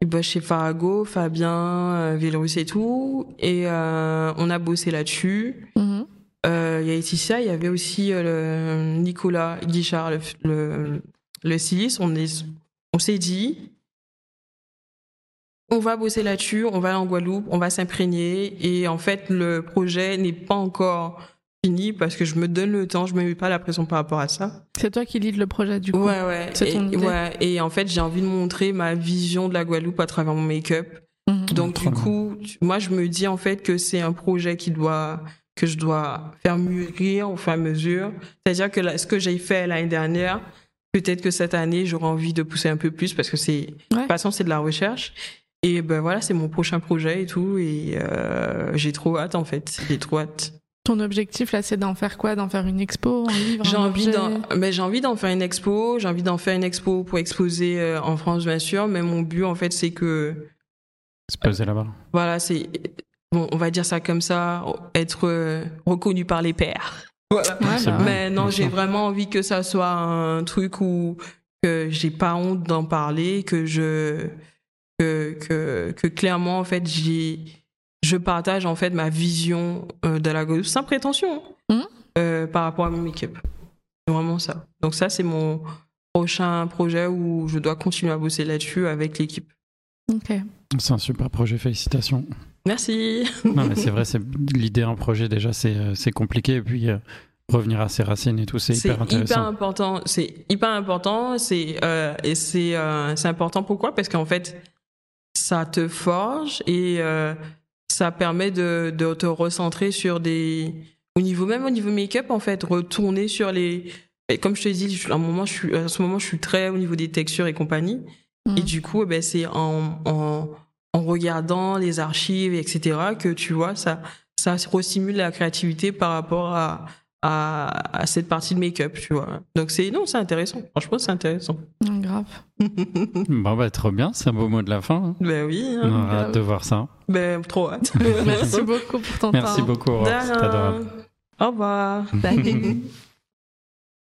et bah, chez Farago, Fabien, euh, Vélorus et tout, et euh, on a bossé là-dessus. Mhm. Il y a Laetitia, il y avait aussi le Nicolas Guichard, le, le. On est on s'est dit, on va bosser là-dessus, on va aller en Guadeloupe, on va s'imprégner. Et en fait, le projet n'est pas encore fini parce que je me donne le temps, je me mets pas la pression par rapport à ça. C'est toi qui lead le projet du coup Ouais, ouais. C'est et, ton idée ouais. Et en fait, j'ai envie de montrer ma vision de la Guadeloupe à travers mon make-up. Mhm. Donc Trop du coup, tu- moi je me dis en fait que c'est un projet qui doit que je dois faire mûrir au fur et à mesure. C'est-à-dire que là, ce que j'ai fait l'année dernière, peut-être que cette année j'aurai envie de pousser un peu plus parce que c'est de Ouais. toute façon c'est de la recherche. Et ben voilà, c'est mon prochain projet et tout et euh, j'ai trop hâte en fait. J'ai trop hâte. Ton objectif là, c'est d'en faire quoi? D'en faire une expo, un livre J'ai envie d'en, mais j'ai envie d'en faire une expo. J'ai envie d'en faire une expo pour exposer euh, en France bien sûr. Mais mon but en fait c'est que Se poser là-bas. Voilà, c'est bon, on va dire ça comme ça, être euh, reconnu par les pairs. Voilà. Ouais, C'est bah. Mais non, j'ai vraiment envie que ça soit un truc où que j'ai pas honte d'en parler, que je que que que clairement en fait j'ai je partage en fait ma vision euh, de la Guadeloupe sans prétention Mhm. euh, par rapport à mon make-up. C'est vraiment ça. Donc ça c'est mon prochain projet où je dois continuer à bosser là-dessus avec l'équipe. Ok. C'est un super projet, félicitations. Merci. Non, mais c'est vrai, c'est l'idée un projet déjà, c'est euh, c'est compliqué. Et puis euh, revenir à ses racines et tout, c'est C'est hyper intéressant. important. C'est hyper important. C'est euh, et c'est euh, c'est important. Pourquoi? Parce qu'en fait, ça te forge et euh, ça permet de, de te recentrer sur des au niveau même au niveau make-up en fait, retourner sur les et comme je te dis, à un moment, je suis à ce moment, je suis très au niveau des textures et compagnie. Et du coup, eh ben, c'est en, en, en regardant les archives, etc., que tu vois, ça, ça restimule la créativité par rapport à, à, à cette partie de make-up, tu vois. Donc, c'est, non, c'est intéressant. Franchement, c'est intéressant. Non, grave. Bon, bah, trop bien, c'est un beau mot de la fin. hein. ben oui, On hein. a hâte de voir ça. ben, trop hâte. Merci beaucoup pour ton Merci temps. beaucoup, Aurore. Au revoir. Bye.